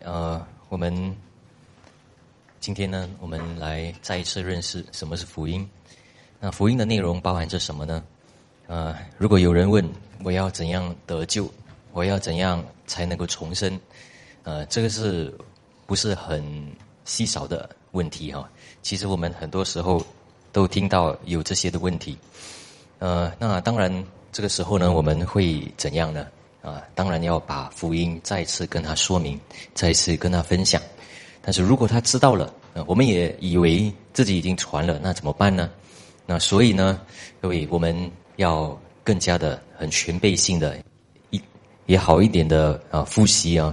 呃，我们今天呢，我们来再一次认识什么是福音。那福音的内容包含着什么呢？呃，如果有人问我要怎样得救，我要怎样才能够重生？呃，这个是不是很稀少的问题哈？其实我们很多时候都听到有这些的问题。呃，那当然，这个时候呢，我们会怎样呢？啊，当然要把福音再次跟他说明，再次跟他分享。但是如果他知道了，我们也以为自己已经传了，那怎么办呢？那所以呢，各位，我们要更加的很全备性的，一也好一点的啊复习啊，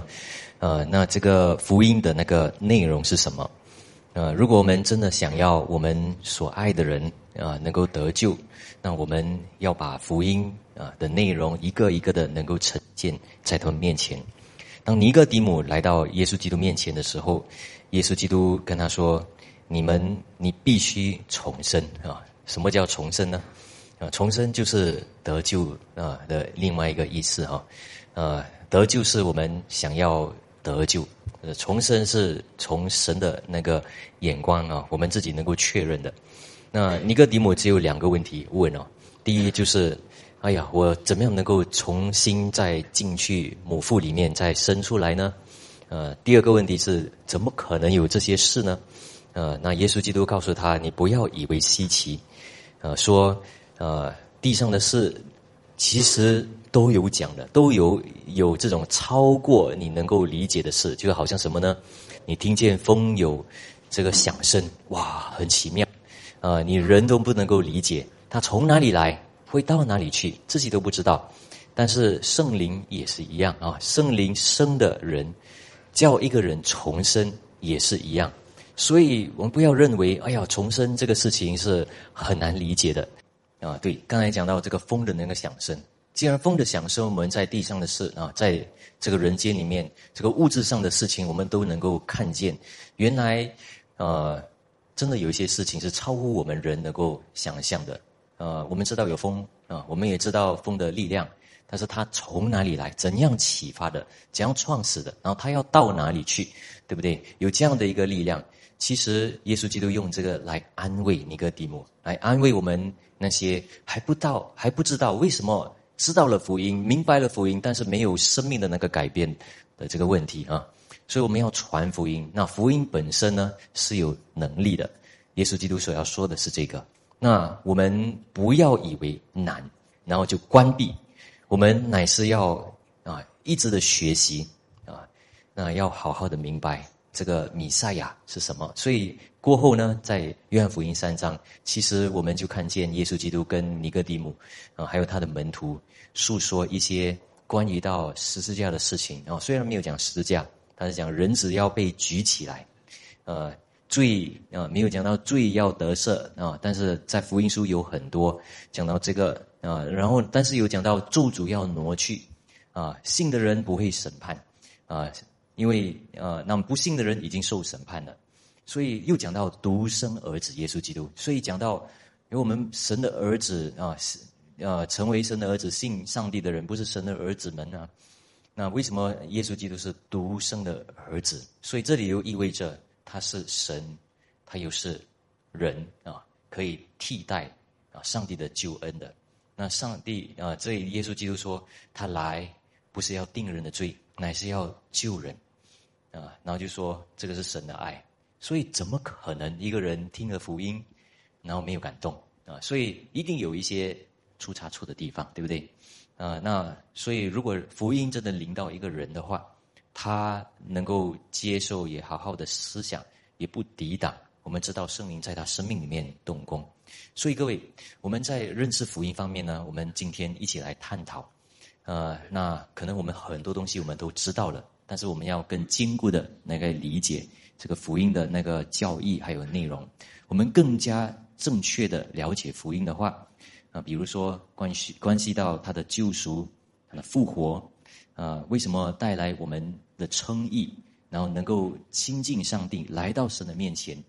呃，那这个福音的那个内容是什么？呃，如果我们真的想要我们所爱的人啊能够得救，那我们要把福音啊的内容一个一个的能够呈现在他们面前。当尼哥底母来到耶稣基督面前的时候，耶稣基督跟他说：“你们，你必须重生啊！什么叫重生呢？啊，重生就是得救啊的另外一个意思哈。呃，得救是我们想要得救。”呃，重生是从神的那个眼光啊，我们自己能够确认的。那尼哥底母只有两个问题问哦，第一就是，哎呀，我怎么样能够重新再进去母腹里面再生出来呢？呃，第二个问题是，怎么可能有这些事呢？呃，那耶稣基督告诉他，你不要以为稀奇，呃，说，呃，地上的事其实。都有讲的，都有有这种超过你能够理解的事，就好像什么呢？你听见风有这个响声，哇，很奇妙，啊，你人都不能够理解它从哪里来，会到哪里去，自己都不知道。但是圣灵也是一样啊，圣灵生的人，叫一个人重生也是一样。所以我们不要认为，哎呀，重生这个事情是很难理解的啊。对，刚才讲到这个风的那个响声。既然风的享受，我们在地上的事啊，在这个人间里面，这个物质上的事情，我们都能够看见。原来，呃，真的有一些事情是超乎我们人能够想象的。呃，我们知道有风啊，我们也知道风的力量，但是它从哪里来？怎样启发的？怎样创始的？然后它要到哪里去？对不对？有这样的一个力量，其实耶稣基督用这个来安慰尼哥底母，来安慰我们那些还不到、还不知道为什么。知道了福音，明白了福音，但是没有生命的那个改变的这个问题啊，所以我们要传福音。那福音本身呢是有能力的，耶稣基督所要说的是这个。那我们不要以为难，然后就关闭。我们乃是要啊一直的学习啊，那要好好的明白这个弥赛亚是什么。所以过后呢，在约翰福音三章，其实我们就看见耶稣基督跟尼哥底母啊，还有他的门徒。诉说一些关于到十字架的事情啊，虽然没有讲十字架，但是讲人只要被举起来，呃，罪啊没有讲到罪要得赦啊，但是在福音书有很多讲到这个啊，然后但是有讲到咒主要挪去啊，信的人不会审判啊，因为呃，那么不信的人已经受审判了，所以又讲到独生儿子耶稣基督，所以讲到有我们神的儿子啊是。呃，成为神的儿子、信上帝的人，不是神的儿子们呢？那为什么耶稣基督是独生的儿子？所以这里又意味着他是神，他又是人啊，可以替代啊上帝的救恩的。那上帝啊，这里耶稣基督说，他来不是要定人的罪，乃是要救人啊。然后就说这个是神的爱，所以怎么可能一个人听了福音，然后没有感动啊？所以一定有一些。出差错的地方，对不对？啊，那所以如果福音真的临到一个人的话，他能够接受，也好好的思想，也不抵挡。我们知道圣灵在他生命里面动工，所以各位，我们在认识福音方面呢，我们今天一起来探讨。呃，那可能我们很多东西我们都知道了，但是我们要更坚固的那个理解这个福音的那个教义还有内容，我们更加正确的了解福音的话。啊，比如说关系关系到他的救赎，他的复活，啊，为什么带来我们的称义，然后能够亲近上帝，来到神的面前，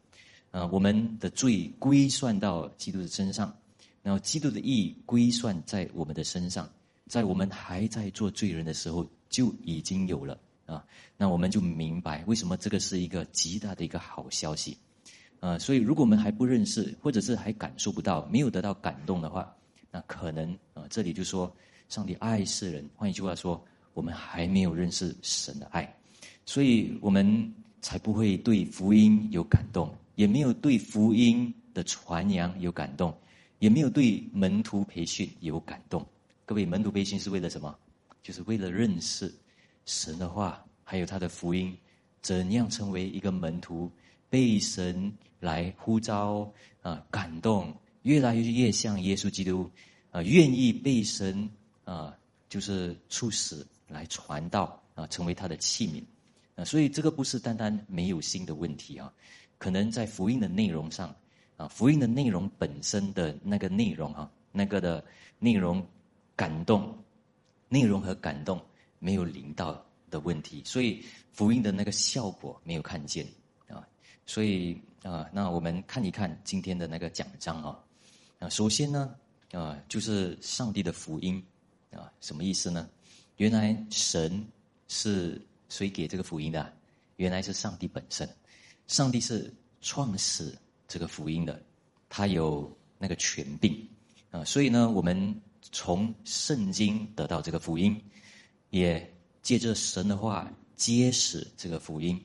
啊，我们的罪归算到基督的身上，然后基督的义归算在我们的身上，在我们还在做罪人的时候就已经有了啊，那我们就明白为什么这个是一个极大的一个好消息。啊，所以如果我们还不认识，或者是还感受不到，没有得到感动的话，那可能啊，这里就说上帝爱世人。换一句话说，我们还没有认识神的爱，所以我们才不会对福音有感动，也没有对福音的传扬有感动，也没有对门徒培训有感动。各位，门徒培训是为了什么？就是为了认识神的话，还有他的福音，怎样成为一个门徒。被神来呼召啊，感动，越来越越像耶稣基督啊，愿意被神啊，就是促使来传道啊，成为他的器皿啊。所以这个不是单单没有心的问题啊，可能在福音的内容上啊，福音的内容本身的那个内容啊，那个的内容感动，内容和感动没有临到的问题，所以福音的那个效果没有看见啊。所以啊，那我们看一看今天的那个奖章啊。啊，首先呢，啊，就是上帝的福音啊，什么意思呢？原来神是谁给这个福音的？原来是上帝本身，上帝是创始这个福音的，他有那个权柄啊。所以呢，我们从圣经得到这个福音，也借着神的话揭示这个福音。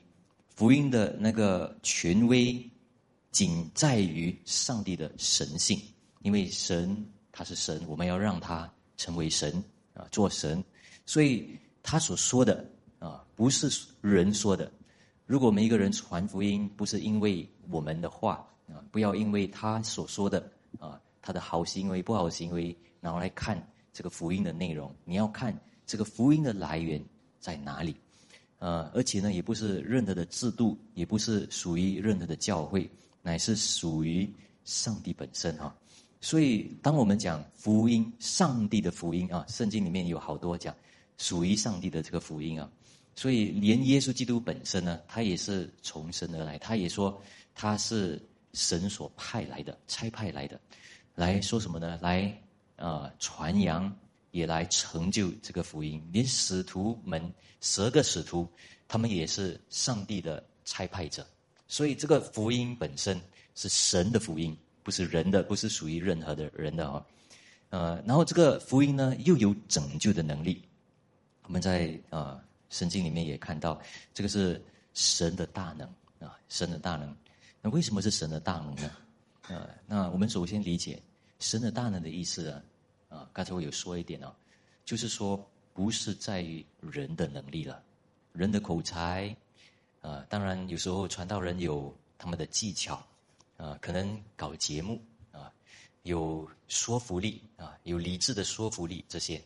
福音的那个权威，仅在于上帝的神性，因为神他是神，我们要让他成为神啊，做神，所以他所说的啊，不是人说的。如果每一个人传福音，不是因为我们的话啊，不要因为他所说的啊，他的好行为、不好行为，然后来看这个福音的内容。你要看这个福音的来源在哪里。呃，而且呢，也不是任何的制度，也不是属于任何的教会，乃是属于上帝本身哈。所以，当我们讲福音，上帝的福音啊，圣经里面有好多讲属于上帝的这个福音啊。所以，连耶稣基督本身呢，他也是从神而来，他也说他是神所派来的，差派来的，来说什么呢？来啊，传扬。也来成就这个福音，连使徒们十个使徒，他们也是上帝的差派者，所以这个福音本身是神的福音，不是人的，不是属于任何的人的啊。呃，然后这个福音呢，又有拯救的能力。我们在啊圣经里面也看到，这个是神的大能啊，神的大能。那为什么是神的大能呢？呃，那我们首先理解神的大能的意思啊。啊，刚才我有说一点哦，就是说不是在于人的能力了，人的口才，啊，当然有时候传道人有他们的技巧，啊，可能搞节目啊，有说服力啊，有理智的说服力这些，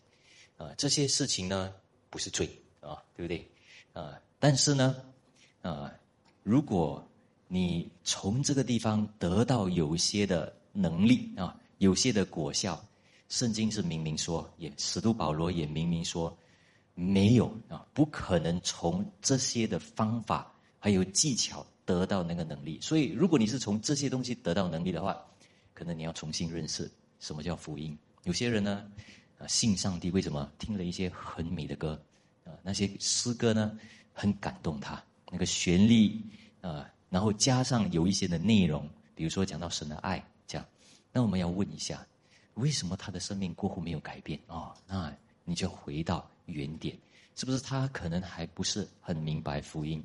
啊，这些事情呢不是罪啊，对不对？啊，但是呢，啊，如果你从这个地方得到有些的能力啊，有些的果效。圣经是明明说，也使徒保罗也明明说，没有啊，不可能从这些的方法还有技巧得到那个能力。所以，如果你是从这些东西得到能力的话，可能你要重新认识什么叫福音。有些人呢，啊，信上帝，为什么听了一些很美的歌啊？那些诗歌呢，很感动他，那个旋律啊，然后加上有一些的内容，比如说讲到神的爱，这样，那我们要问一下。为什么他的生命过后没有改变哦？那你就回到原点，是不是他可能还不是很明白福音？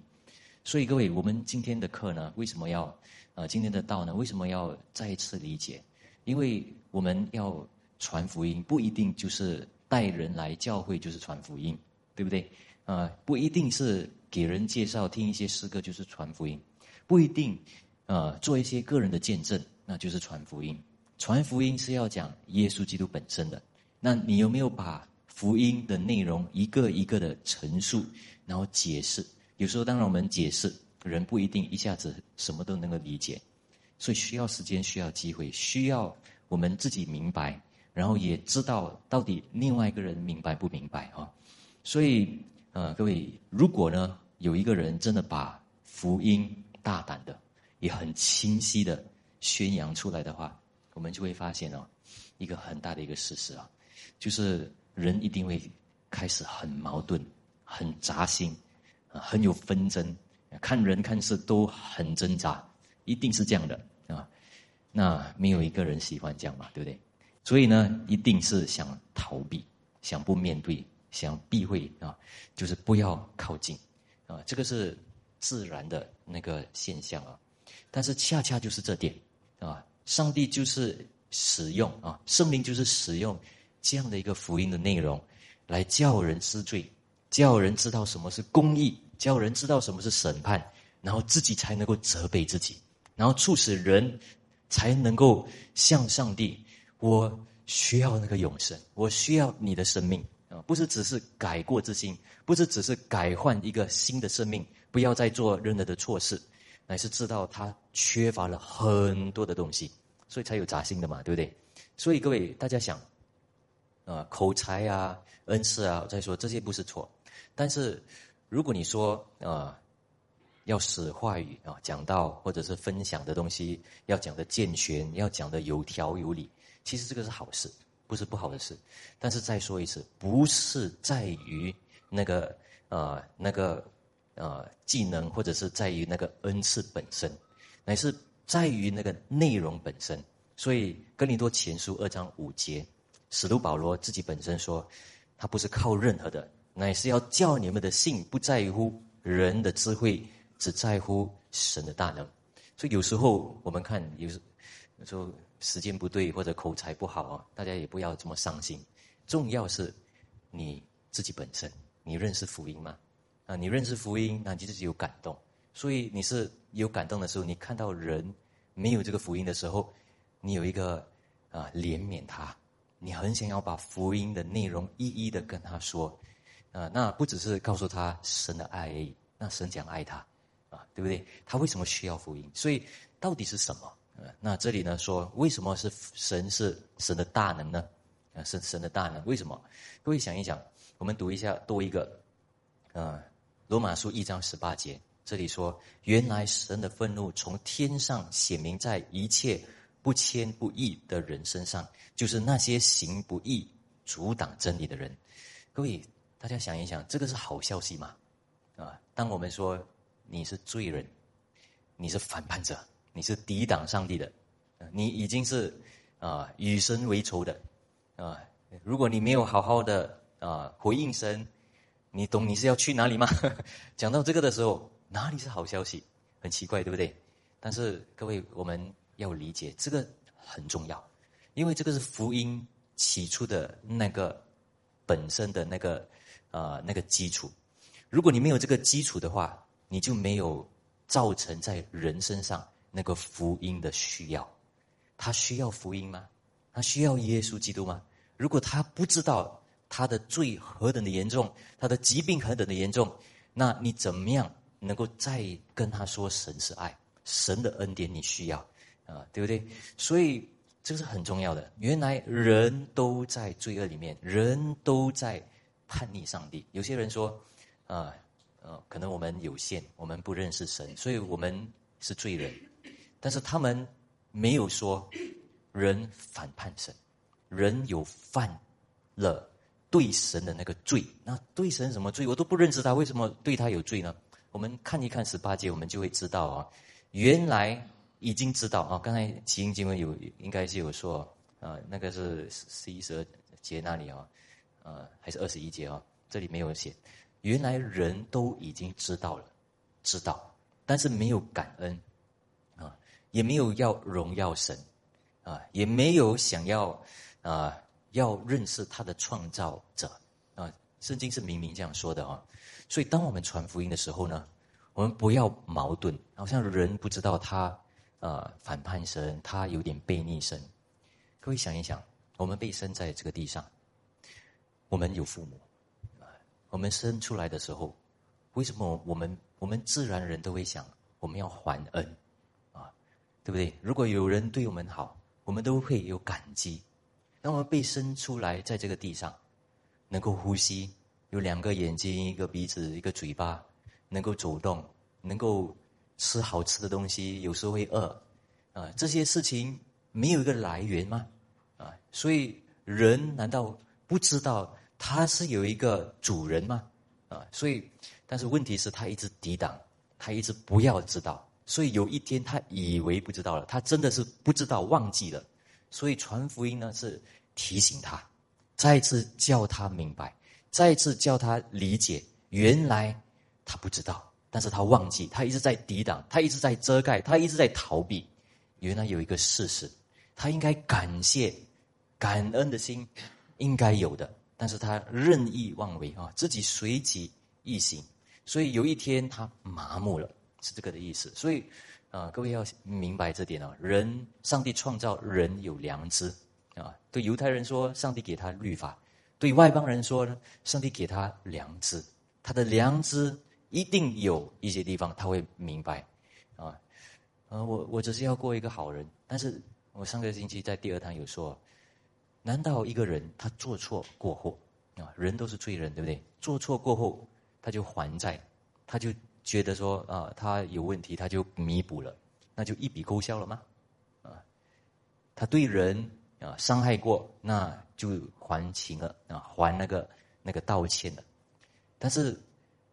所以各位，我们今天的课呢，为什么要呃今天的道呢？为什么要再一次理解？因为我们要传福音，不一定就是带人来教会就是传福音，对不对？啊，不一定是给人介绍听一些诗歌就是传福音，不一定呃做一些个人的见证那就是传福音。传福音是要讲耶稣基督本身的，那你有没有把福音的内容一个一个的陈述，然后解释？有时候当然我们解释，人不一定一下子什么都能够理解，所以需要时间，需要机会，需要我们自己明白，然后也知道到底另外一个人明白不明白啊？所以，呃，各位，如果呢有一个人真的把福音大胆的，也很清晰的宣扬出来的话，我们就会发现哦，一个很大的一个事实啊，就是人一定会开始很矛盾、很扎心，很有纷争，看人看事都很挣扎，一定是这样的啊。那没有一个人喜欢这样嘛，对不对？所以呢，一定是想逃避，想不面对，想避讳啊，就是不要靠近啊。这个是自然的那个现象啊。但是恰恰就是这点啊，上帝就是使用啊，圣灵就是使用这样的一个福音的内容，来叫人知罪，叫人知道什么是公义，叫人知道什么是审判，然后自己才能够责备自己，然后促使人才能够向上帝。我需要那个永生，我需要你的生命啊！不是只是改过自新，不是只是改换一个新的生命，不要再做任何的错事，乃是知道他缺乏了很多的东西，所以才有杂心的嘛，对不对？所以各位大家想，啊，口才啊，恩赐啊，再说这些不是错，但是如果你说啊，要使话语啊讲到或者是分享的东西要讲的健全，要讲的有条有理。其实这个是好事，不是不好的事。但是再说一次，不是在于那个呃那个呃技能，或者是在于那个恩赐本身，乃是在于那个内容本身。所以哥林多前书二章五节，使徒保罗自己本身说，他不是靠任何的，乃是要叫你们的信不在乎人的智慧，只在乎神的大能。所以有时候我们看，有时有时候。时间不对或者口才不好啊，大家也不要这么伤心。重要是，你自己本身，你认识福音吗？啊，你认识福音，那你自己有感动。所以你是有感动的时候，你看到人没有这个福音的时候，你有一个啊怜悯他，你很想要把福音的内容一一的跟他说。啊，那不只是告诉他神的爱而已，那神讲爱他，啊，对不对？他为什么需要福音？所以到底是什么？那这里呢说，为什么是神是神的大能呢？啊，是神的大能，为什么？各位想一想，我们读一下多一个，啊，罗马书一章十八节，这里说，原来神的愤怒从天上显明在一切不谦不义的人身上，就是那些行不义、阻挡真理的人。各位，大家想一想，这个是好消息吗？啊，当我们说你是罪人，你是反叛者。你是抵挡上帝的，你已经是啊与神为仇的啊！如果你没有好好的啊回应神，你懂你是要去哪里吗？讲到这个的时候，哪里是好消息？很奇怪，对不对？但是各位，我们要理解这个很重要，因为这个是福音起初的那个本身的那个呃那个基础。如果你没有这个基础的话，你就没有造成在人身上。那个福音的需要，他需要福音吗？他需要耶稣基督吗？如果他不知道他的罪何等的严重，他的疾病何等的严重，那你怎么样能够再跟他说神是爱，神的恩典你需要啊，对不对？所以这个是很重要的。原来人都在罪恶里面，人都在叛逆上帝。有些人说啊，呃，可能我们有限，我们不认识神，所以我们是罪人。但是他们没有说人反叛神，人有犯了对神的那个罪。那对神什么罪？我都不认识他，为什么对他有罪呢？我们看一看十八节，我们就会知道啊。原来已经知道啊。刚才奇英经文有应该是有说啊，那个是十一十二节那里啊，呃，还是二十一节啊？这里没有写。原来人都已经知道了，知道，但是没有感恩。啊也没有要荣耀神，啊，也没有想要啊，要认识他的创造者。圣经是明明这样说的啊。所以，当我们传福音的时候呢，我们不要矛盾，好像人不知道他啊反叛神，他有点背逆神。各位想一想，我们被生在这个地上，我们有父母，我们生出来的时候，为什么我们我们自然人都会想，我们要还恩啊？对不对？如果有人对我们好，我们都会有感激。那我们被生出来在这个地上，能够呼吸，有两个眼睛、一个鼻子、一个嘴巴，能够走动，能够吃好吃的东西，有时候会饿，啊，这些事情没有一个来源吗？啊，所以人难道不知道他是有一个主人吗？啊。所以，但是问题是，他一直抵挡，他一直不要知道。所以有一天，他以为不知道了，他真的是不知道，忘记了。所以传福音呢，是提醒他，再次叫他明白，再次叫他理解，原来他不知道，但是他忘记，他一直在抵挡，他一直在遮盖，他一直在逃避。原来有一个事实，他应该感谢、感恩的心应该有的，但是他任意妄为啊，自己随己意行，所以有一天他麻木了。是这个的意思，所以，啊，各位要明白这点啊。人，上帝创造人有良知，啊，对犹太人说，上帝给他律法；对外邦人说呢，上帝给他良知。他的良知一定有一些地方他会明白，啊，啊，我我只是要过一个好人。但是我上个星期在第二堂有说，难道一个人他做错过后，啊，人都是罪人，对不对？做错过后他就还债，他就。觉得说啊，他有问题，他就弥补了，那就一笔勾销了吗？啊，他对人啊伤害过，那就还情了啊，还那个那个道歉了。但是，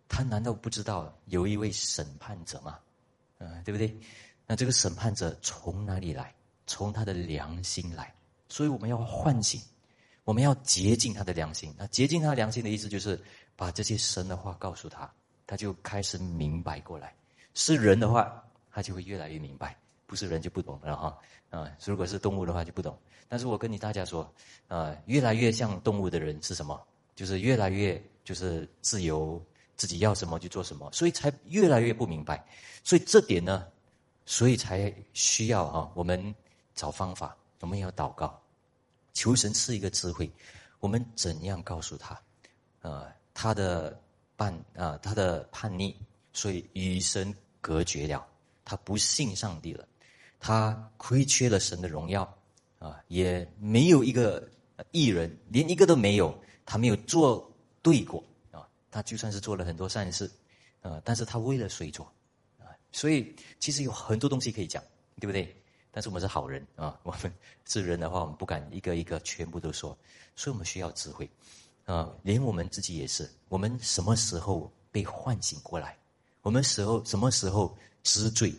他难道不知道有一位审判者吗？嗯，对不对？那这个审判者从哪里来？从他的良心来。所以我们要唤醒，我们要洁净他的良心。那洁净他良心的意思，就是把这些神的话告诉他。他就开始明白过来，是人的话，他就会越来越明白；不是人就不懂了哈。啊，如果是动物的话就不懂。但是我跟你大家说，啊，越来越像动物的人是什么？就是越来越就是自由，自己要什么就做什么，所以才越来越不明白。所以这点呢，所以才需要哈，我们找方法，我们要祷告，求神赐一个智慧，我们怎样告诉他？啊，他的。叛啊，他的叛逆，所以与神隔绝了，他不信上帝了，他亏缺了神的荣耀啊，也没有一个艺人，连一个都没有，他没有做对过啊，他就算是做了很多善事啊，但是他为了谁做啊？所以其实有很多东西可以讲，对不对？但是我们是好人啊，我们是人的话，我们不敢一个一个全部都说，所以我们需要智慧。啊，连我们自己也是。我们什么时候被唤醒过来？我们时候什么时候知罪？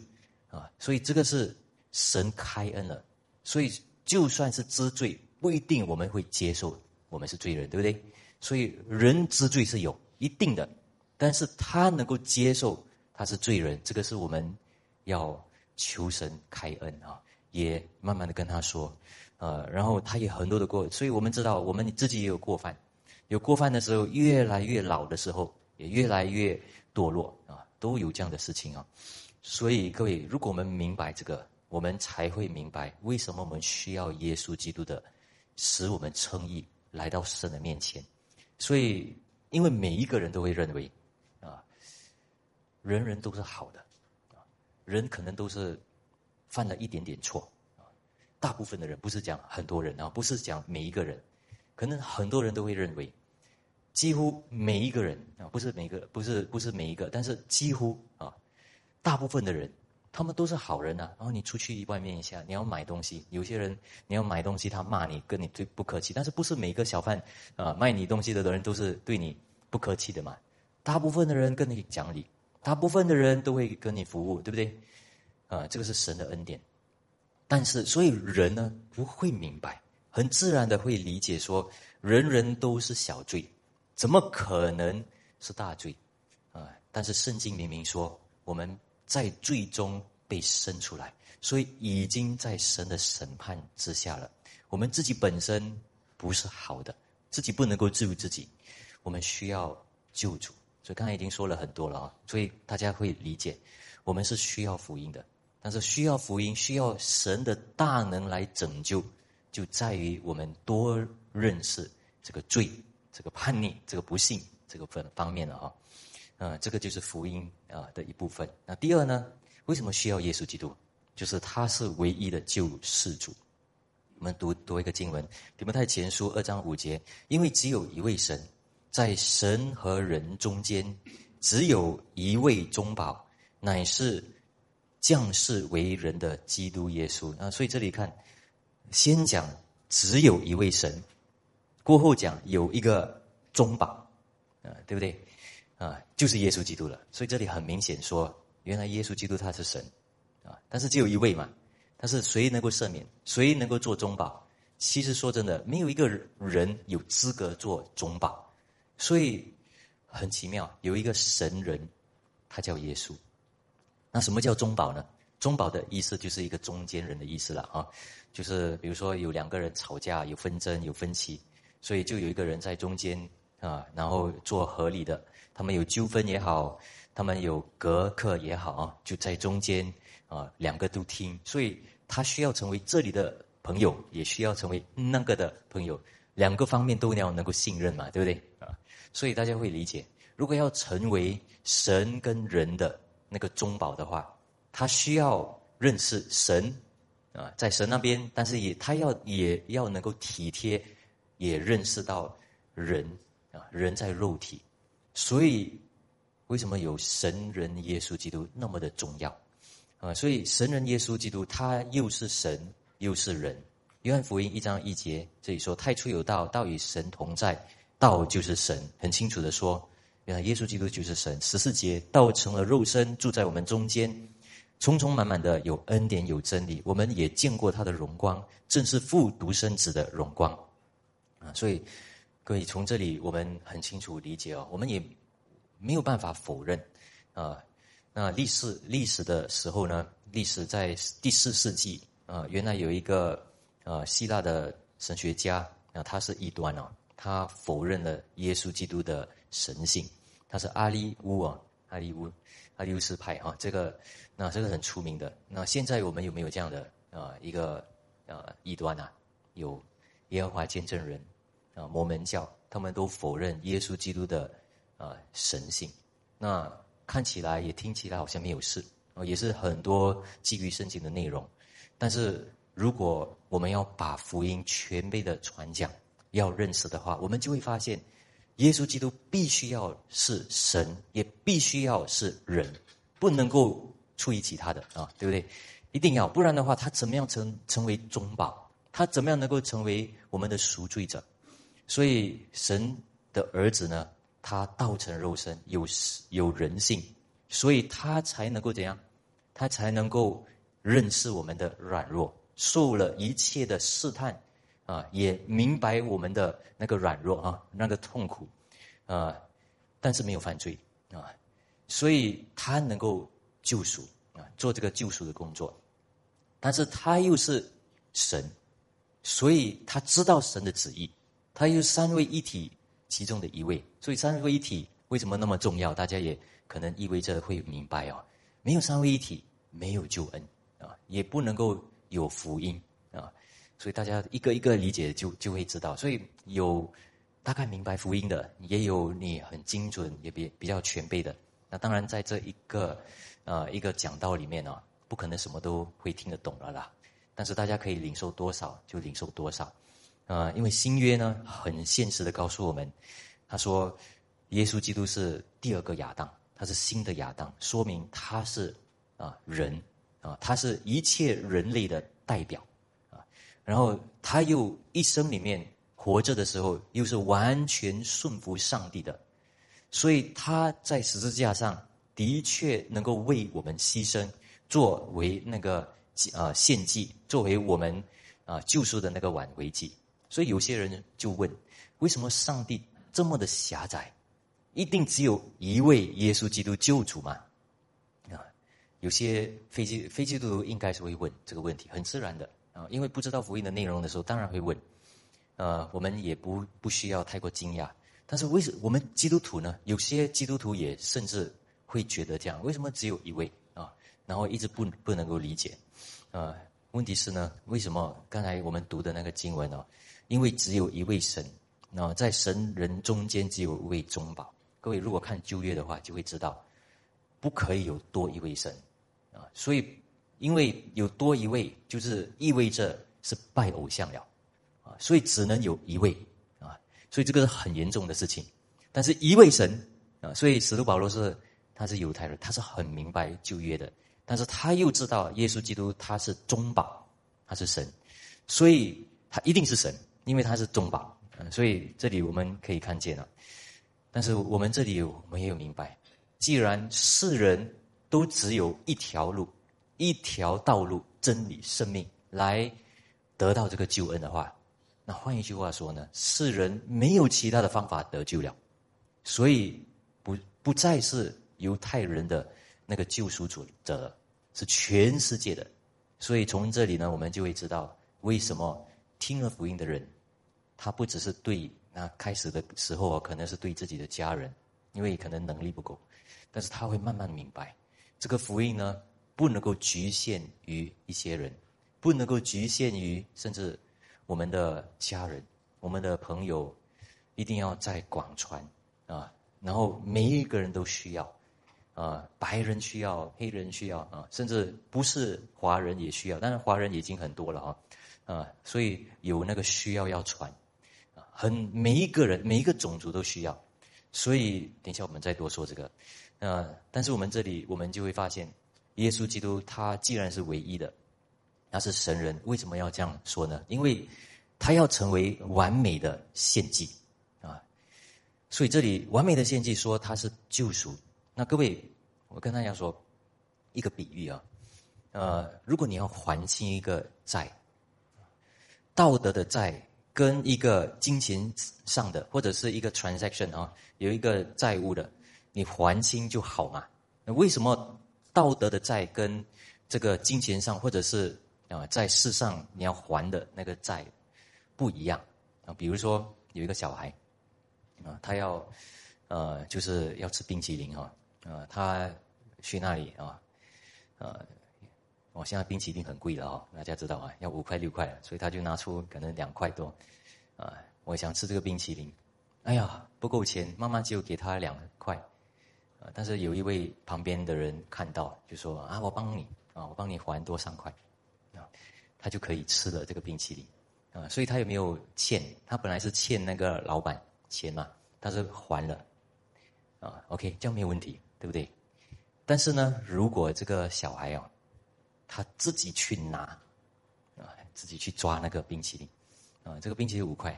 啊，所以这个是神开恩了。所以就算是知罪，不一定我们会接受我们是罪人，对不对？所以人知罪是有一定的，但是他能够接受他是罪人，这个是我们要求神开恩啊，也慢慢的跟他说，呃，然后他也很多的过，所以我们知道我们自己也有过犯。有过犯的时候，越来越老的时候，也越来越堕落啊，都有这样的事情啊。所以各位，如果我们明白这个，我们才会明白为什么我们需要耶稣基督的，使我们称义来到神的面前。所以，因为每一个人都会认为，啊，人人都是好的，啊，人可能都是犯了一点点错，啊，大部分的人不是讲很多人啊，不是讲每一个人，可能很多人都会认为。几乎每一个人啊，不是每个，不是不是每一个，但是几乎啊，大部分的人，他们都是好人呐。然后你出去外面一下，你要买东西，有些人你要买东西，他骂你，跟你对不客气。但是不是每个小贩啊卖你东西的人都是对你不客气的嘛？大部分的人跟你讲理，大部分的人都会跟你服务，对不对？啊，这个是神的恩典。但是所以人呢不会明白，很自然的会理解说，人人都是小罪。怎么可能是大罪啊？但是圣经明明说，我们在最终被生出来，所以已经在神的审判之下了。我们自己本身不是好的，自己不能够治愈自己，我们需要救主。所以刚才已经说了很多了啊，所以大家会理解，我们是需要福音的。但是需要福音，需要神的大能来拯救，就在于我们多认识这个罪。这个叛逆，这个不幸，这个分方面了啊，啊，这个就是福音啊的一部分。那第二呢，为什么需要耶稣基督？就是他是唯一的救世主。我们读读一个经文，《提摩太前书》二章五节，因为只有一位神，在神和人中间，只有一位中保，乃是降世为人的基督耶稣。啊，所以这里看，先讲只有一位神。过后讲有一个中保，啊，对不对？啊，就是耶稣基督了。所以这里很明显说，原来耶稣基督他是神啊，但是只有一位嘛。但是谁能够赦免？谁能够做中保？其实说真的，没有一个人有资格做中保。所以很奇妙，有一个神人，他叫耶稣。那什么叫中保呢？中保的意思就是一个中间人的意思了啊，就是比如说有两个人吵架，有纷争，有分歧，所以就有一个人在中间啊，然后做合理的。他们有纠纷也好，他们有隔阂也好啊，就在中间啊，两个都听。所以他需要成为这里的朋友，也需要成为那个的朋友，两个方面都要能够信任嘛，对不对啊？所以大家会理解，如果要成为神跟人的那个中保的话。他需要认识神啊，在神那边，但是也他要也要能够体贴，也认识到人啊，人在肉体，所以为什么有神人耶稣基督那么的重要啊？所以神人耶稣基督他又是神又是人。约翰福音一章一节这里说：“太初有道，道与神同在，道就是神。”很清楚的说，原来耶稣基督就是神。十四节，道成了肉身，住在我们中间。充充满满的有恩典有真理，我们也见过他的荣光，正是父独生子的荣光，啊！所以各位从这里我们很清楚理解哦，我们也没有办法否认啊。那历史历史的时候呢，历史在第四世纪啊，原来有一个啊希腊的神学家啊，他是异端哦，他否认了耶稣基督的神性，他是阿里乌啊，阿里乌。阿里乌斯派啊，这个那这个很出名的。那现在我们有没有这样的啊一个呃异端啊？有耶和华见证人啊，摩门教，他们都否认耶稣基督的啊神性。那看起来也听起来好像没有事啊，也是很多基于圣经的内容。但是如果我们要把福音全备的传讲，要认识的话，我们就会发现。耶稣基督必须要是神，也必须要是人，不能够出于其他的啊，对不对？一定要，不然的话，他怎么样成成为中保？他怎么样能够成为我们的赎罪者？所以神的儿子呢，他道成肉身，有有人性，所以他才能够怎样？他才能够认识我们的软弱，受了一切的试探。啊，也明白我们的那个软弱啊，那个痛苦，啊，但是没有犯罪啊，所以他能够救赎啊，做这个救赎的工作，但是他又是神，所以他知道神的旨意，它又三位一体其中的一位，所以三位一体为什么那么重要？大家也可能意味着会明白哦，没有三位一体，没有救恩啊，也不能够有福音啊。所以大家一个一个理解就就会知道，所以有大概明白福音的，也有你很精准也比比较全备的。那当然在这一个呃一个讲道里面呢，不可能什么都会听得懂了啦。但是大家可以领受多少就领受多少，啊，因为新约呢很现实的告诉我们，他说耶稣基督是第二个亚当，他是新的亚当，说明他是啊人啊，他是一切人类的代表啊。然后他又一生里面活着的时候，又是完全顺服上帝的，所以他在十字架上的确能够为我们牺牲，作为那个啊献祭，作为我们啊救赎的那个挽回祭。所以有些人就问：为什么上帝这么的狭窄？一定只有一位耶稣基督救主吗？啊，有些非基非基督徒应该是会问这个问题，很自然的。啊，因为不知道福音的内容的时候，当然会问。呃，我们也不不需要太过惊讶。但是为什我们基督徒呢？有些基督徒也甚至会觉得这样：为什么只有一位啊？然后一直不不能够理解。呃，问题是呢，为什么刚才我们读的那个经文呢？因为只有一位神，那在神人中间只有一位中保。各位如果看旧约的话，就会知道，不可以有多一位神啊。所以。因为有多一位，就是意味着是拜偶像了，啊，所以只能有一位，啊，所以这个是很严重的事情。但是一位神，啊，所以使徒保罗是他是犹太人，他是很明白旧约的，但是他又知道耶稣基督他是中保，他是神，所以他一定是神，因为他是中保，所以这里我们可以看见了。但是我们这里有，我们也有明白，既然世人都只有一条路，一条道路，真理、生命来得到这个救恩的话，那换一句话说呢，世人没有其他的方法得救了，所以不不再是犹太人的那个救赎主者了，是全世界的。所以从这里呢，我们就会知道为什么听了福音的人，他不只是对。那开始的时候啊可能是对自己的家人，因为可能能力不够，但是他会慢慢明白，这个福音呢不能够局限于一些人，不能够局限于甚至我们的家人、我们的朋友，一定要在广传啊，然后每一个人都需要啊，白人需要，黑人需要啊，甚至不是华人也需要，但是华人已经很多了啊，啊，所以有那个需要要传。很每一个人每一个种族都需要，所以等一下我们再多说这个，呃，但是我们这里我们就会发现，耶稣基督他既然是唯一的，他是神人，为什么要这样说呢？因为他要成为完美的献祭啊，所以这里完美的献祭说他是救赎。那各位，我跟大家说一个比喻啊，呃，如果你要还清一个债，道德的债。跟一个金钱上的或者是一个 transaction 啊，有一个债务的，你还清就好嘛？那为什么道德的债跟这个金钱上或者是啊在世上你要还的那个债不一样啊？比如说有一个小孩啊，他要呃就是要吃冰淇淋哈啊，他去那里啊呃。哦，现在冰淇淋很贵了哦，大家知道啊，要五块六块，所以他就拿出可能两块多，啊，我想吃这个冰淇淋，哎呀，不够钱，妈妈就给他两块，啊，但是有一位旁边的人看到，就说啊，我帮你啊，我帮你还多三块，啊，他就可以吃了这个冰淇淋，啊，所以他有没有欠？他本来是欠那个老板钱嘛，他是还了，啊，OK，这样没有问题，对不对？但是呢，如果这个小孩啊。他自己去拿，啊，自己去抓那个冰淇淋，啊，这个冰淇淋五块，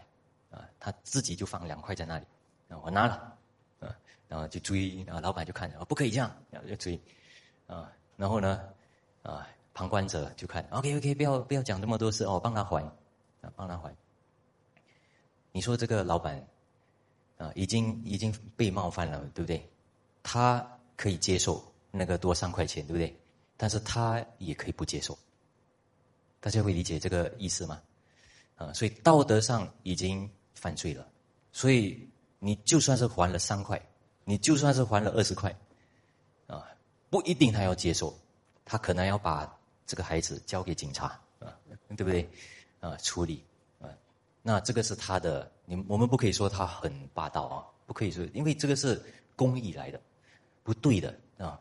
啊，他自己就放两块在那里，啊，我拿了，啊，然后就追，然后老板就看，啊，不可以这样，然后就追，啊，然后呢，啊，旁观者就看，OK OK，不要不要讲这么多事，哦，帮他还，啊，帮他还。你说这个老板，啊，已经已经被冒犯了，对不对？他可以接受那个多三块钱，对不对？但是他也可以不接受，大家会理解这个意思吗？啊，所以道德上已经犯罪了，所以你就算是还了三块，你就算是还了二十块，啊，不一定他要接受，他可能要把这个孩子交给警察啊，对不对？啊，处理啊，那这个是他的，你我们不可以说他很霸道啊，不可以说，因为这个是公益来的，不对的啊。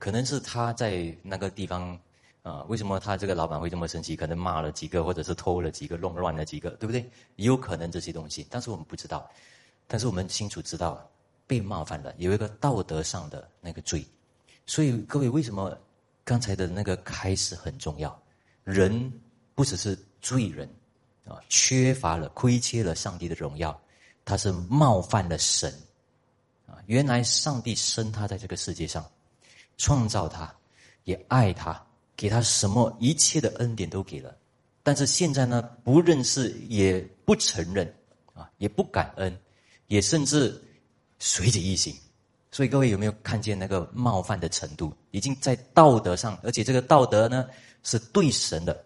可能是他在那个地方，啊，为什么他这个老板会这么生气？可能骂了几个，或者是偷了几个，弄乱了几个，对不对？也有可能这些东西，但是我们不知道。但是我们清楚知道，被冒犯了有一个道德上的那个罪。所以各位，为什么刚才的那个开始很重要？人不只是罪人，啊，缺乏了、亏缺了上帝的荣耀，他是冒犯了神，啊，原来上帝生他在这个世界上。创造他，也爱他，给他什么一切的恩典都给了，但是现在呢，不认识也不承认，啊，也不感恩，也甚至随着一行。所以各位有没有看见那个冒犯的程度？已经在道德上，而且这个道德呢是对神的，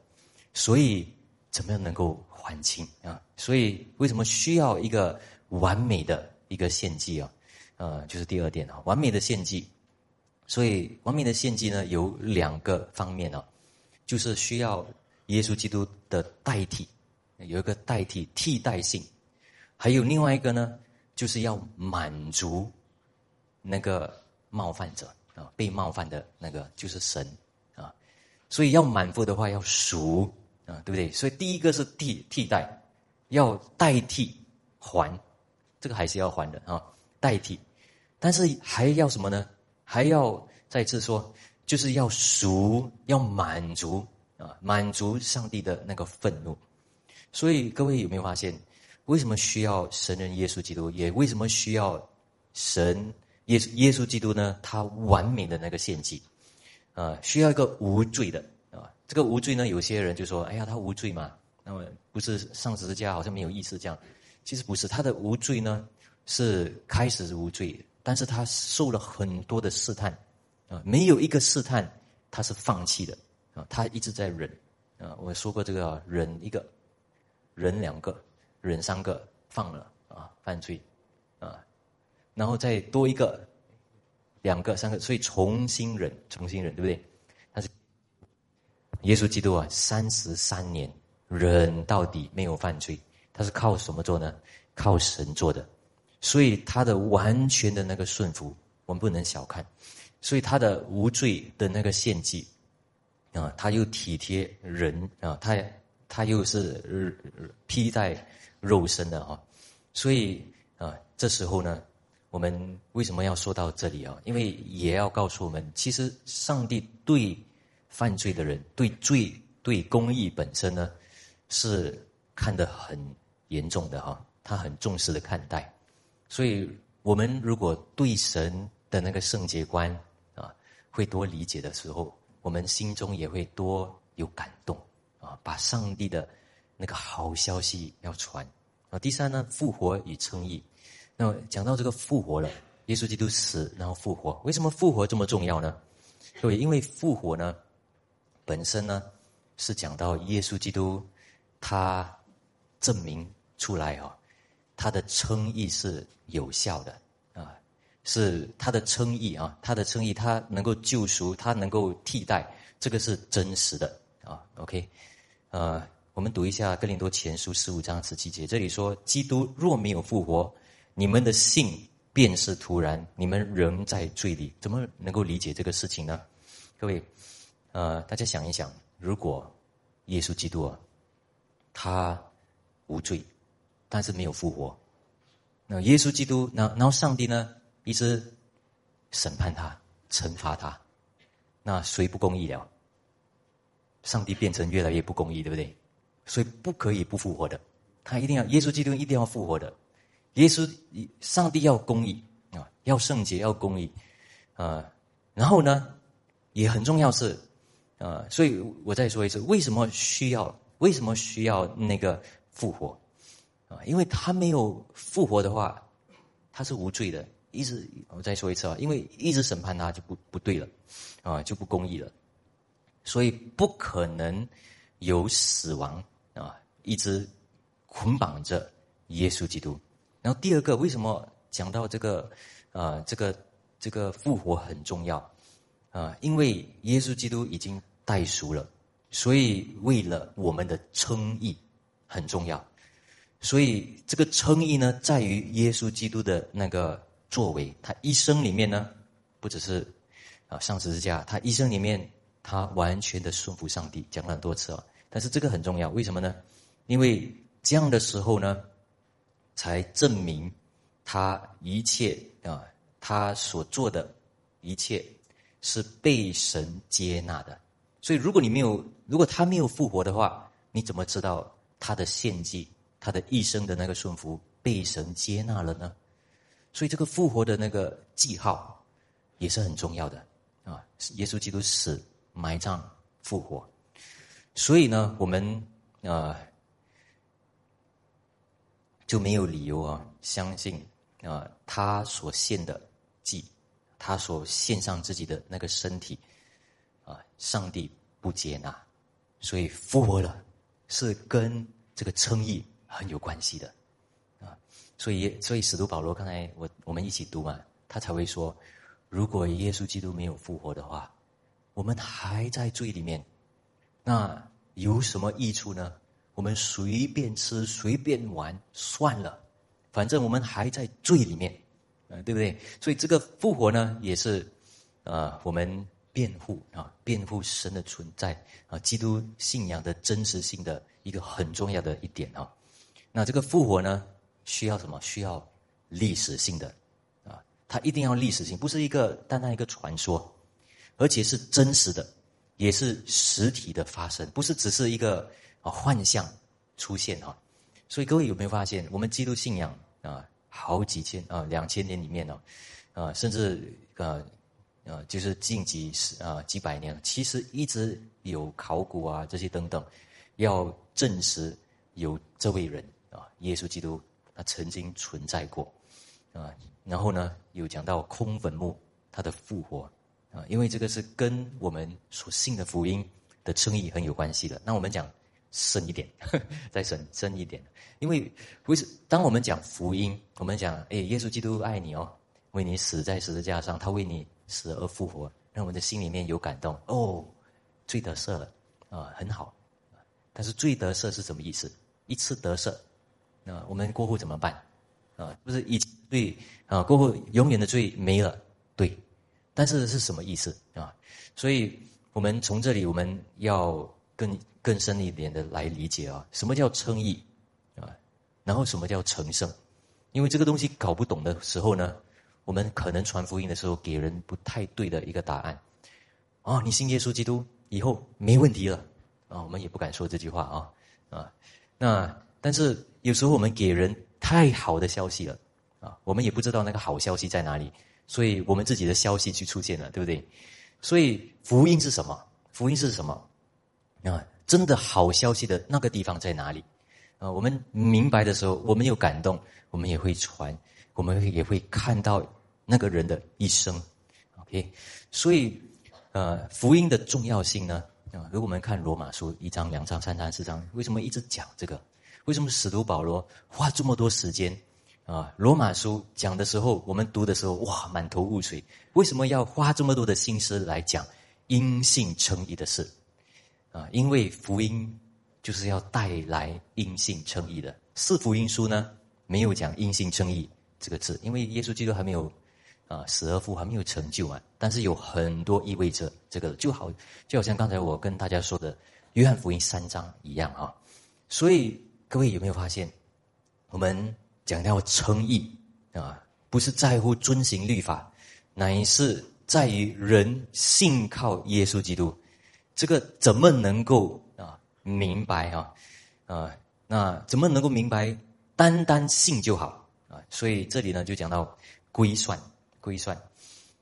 所以怎么样能够还清啊？所以为什么需要一个完美的一个献祭啊？呃，就是第二点啊，完美的献祭。所以，完美的献祭呢，有两个方面哦，就是需要耶稣基督的代替，有一个代替替代性；还有另外一个呢，就是要满足那个冒犯者啊，被冒犯的那个就是神啊。所以要满足的话，要赎啊，对不对？所以第一个是替替代，要代替还，这个还是要还的啊，代替。但是还要什么呢？还要再次说，就是要赎，要满足啊，满足上帝的那个愤怒。所以各位有没有发现，为什么需要神人耶稣基督？也为什么需要神耶耶稣基督呢，他完美的那个献祭，啊，需要一个无罪的啊。这个无罪呢，有些人就说：“哎呀，他无罪嘛，那么不是上十字架好像没有意思这样。”其实不是，他的无罪呢是开始是无罪，但是他受了很多的试探啊，没有一个试探他是放弃的啊，他一直在忍啊。我说过这个忍一个，忍两个，忍三个，放了啊，犯罪啊，然后再多一个，两个、三个，所以重新忍，重新忍，对不对？但是耶稣基督啊，三十三年忍到底，没有犯罪。他是靠什么做呢？靠神做的，所以他的完全的那个顺服，我们不能小看。所以他的无罪的那个献祭，啊，他又体贴人啊，他他又是披戴肉身的哈。所以啊，这时候呢，我们为什么要说到这里啊？因为也要告诉我们，其实上帝对犯罪的人，对罪对公义本身呢，是看得很。严重的哈，他很重视的看待，所以我们如果对神的那个圣洁观啊，会多理解的时候，我们心中也会多有感动啊，把上帝的那个好消息要传啊。第三呢，复活与称义。那讲到这个复活了，耶稣基督死然后复活，为什么复活这么重要呢？各位，因为复活呢，本身呢是讲到耶稣基督他证明。出来啊，他的称义是有效的啊，是他的称义啊，他的称义，他能够救赎，他能够替代，这个是真实的啊。OK，呃，我们读一下《哥林多前书》十五章十七节，这里说：“基督若没有复活，你们的信便是徒然，你们仍在罪里。”怎么能够理解这个事情呢？各位，呃，大家想一想，如果耶稣基督啊，他无罪。但是没有复活，那耶稣基督，那然后上帝呢，一直审判他，惩罚他，那谁不公义了？上帝变成越来越不公义，对不对？所以不可以不复活的，他一定要耶稣基督一定要复活的，耶稣上帝要公义啊，要圣洁，要公义啊，然后呢，也很重要是啊，所以我再说一次，为什么需要？为什么需要那个复活？因为他没有复活的话，他是无罪的。一直我再说一次啊，因为一直审判他就不不对了，啊，就不公义了，所以不可能有死亡啊，一直捆绑着耶稣基督。然后第二个，为什么讲到这个啊，这个这个复活很重要啊？因为耶稣基督已经代赎了，所以为了我们的称义很重要。所以这个称义呢，在于耶稣基督的那个作为。他一生里面呢，不只是啊上十字架，他一生里面他完全的顺服上帝，讲了很多次啊。但是这个很重要，为什么呢？因为这样的时候呢，才证明他一切啊，他所做的一切是被神接纳的。所以如果你没有，如果他没有复活的话，你怎么知道他的献祭？他的一生的那个顺服被神接纳了呢，所以这个复活的那个记号也是很重要的啊！耶稣基督死、埋葬、复活，所以呢，我们啊就没有理由啊相信啊他所献的祭，他所献上自己的那个身体啊，上帝不接纳，所以复活了是跟这个称义。很有关系的，啊，所以所以使徒保罗刚才我我们一起读嘛，他才会说，如果耶稣基督没有复活的话，我们还在罪里面，那有什么益处呢？我们随便吃随便玩算了，反正我们还在罪里面，啊，对不对？所以这个复活呢，也是啊，我们辩护啊，辩护神的存在啊，基督信仰的真实性的一个很重要的一点啊。那这个复活呢，需要什么？需要历史性的啊，它一定要历史性，不是一个单单一个传说，而且是真实的，也是实体的发生，不是只是一个啊幻象出现哈。所以各位有没有发现，我们基督信仰啊，好几千啊两千年里面呢，啊甚至呃呃就是近几十啊几百年，其实一直有考古啊这些等等，要证实有这位人啊耶稣基督他曾经存在过啊，然后呢有讲到空坟墓他的复活啊，因为这个是跟我们所信的福音的称义很有关系的。那我们讲。深一点，再深深一点，因为为什？当我们讲福音，我们讲，哎，耶稣基督爱你哦，为你死在十字架上，他为你死而复活，让我们的心里面有感动哦，罪得赦了啊，很好。但是罪得赦是什么意思？一次得赦，那我们过后怎么办？啊，不是一对啊，过后永远的罪没了，对。但是是什么意思啊？所以我们从这里我们要更。更深一点的来理解啊，什么叫称义啊？然后什么叫成圣？因为这个东西搞不懂的时候呢，我们可能传福音的时候给人不太对的一个答案。哦，你信耶稣基督以后没问题了啊？我们也不敢说这句话啊啊。那但是有时候我们给人太好的消息了啊，我们也不知道那个好消息在哪里，所以我们自己的消息去出现了，对不对？所以福音是什么？福音是什么啊？真的好消息的那个地方在哪里？啊，我们明白的时候，我们有感动，我们也会传，我们也会看到那个人的一生。OK，所以，呃，福音的重要性呢？啊，如果我们看罗马书一章、两章、三章、四章，为什么一直讲这个？为什么使徒保罗花这么多时间？啊，罗马书讲的时候，我们读的时候，哇，满头雾水。为什么要花这么多的心思来讲因信称义的事？啊，因为福音就是要带来因信称义的。四福音书呢，没有讲因信称义这个字，因为耶稣基督还没有啊死而复，还没有成就啊。但是有很多意味着这个，就好就好像刚才我跟大家说的约翰福音三章一样啊。所以各位有没有发现，我们讲到称义啊，不是在乎遵行律法，乃是在于人信靠耶稣基督。这个怎么能够啊明白啊啊？那怎么能够明白？单单信就好啊！所以这里呢就讲到归算，归算，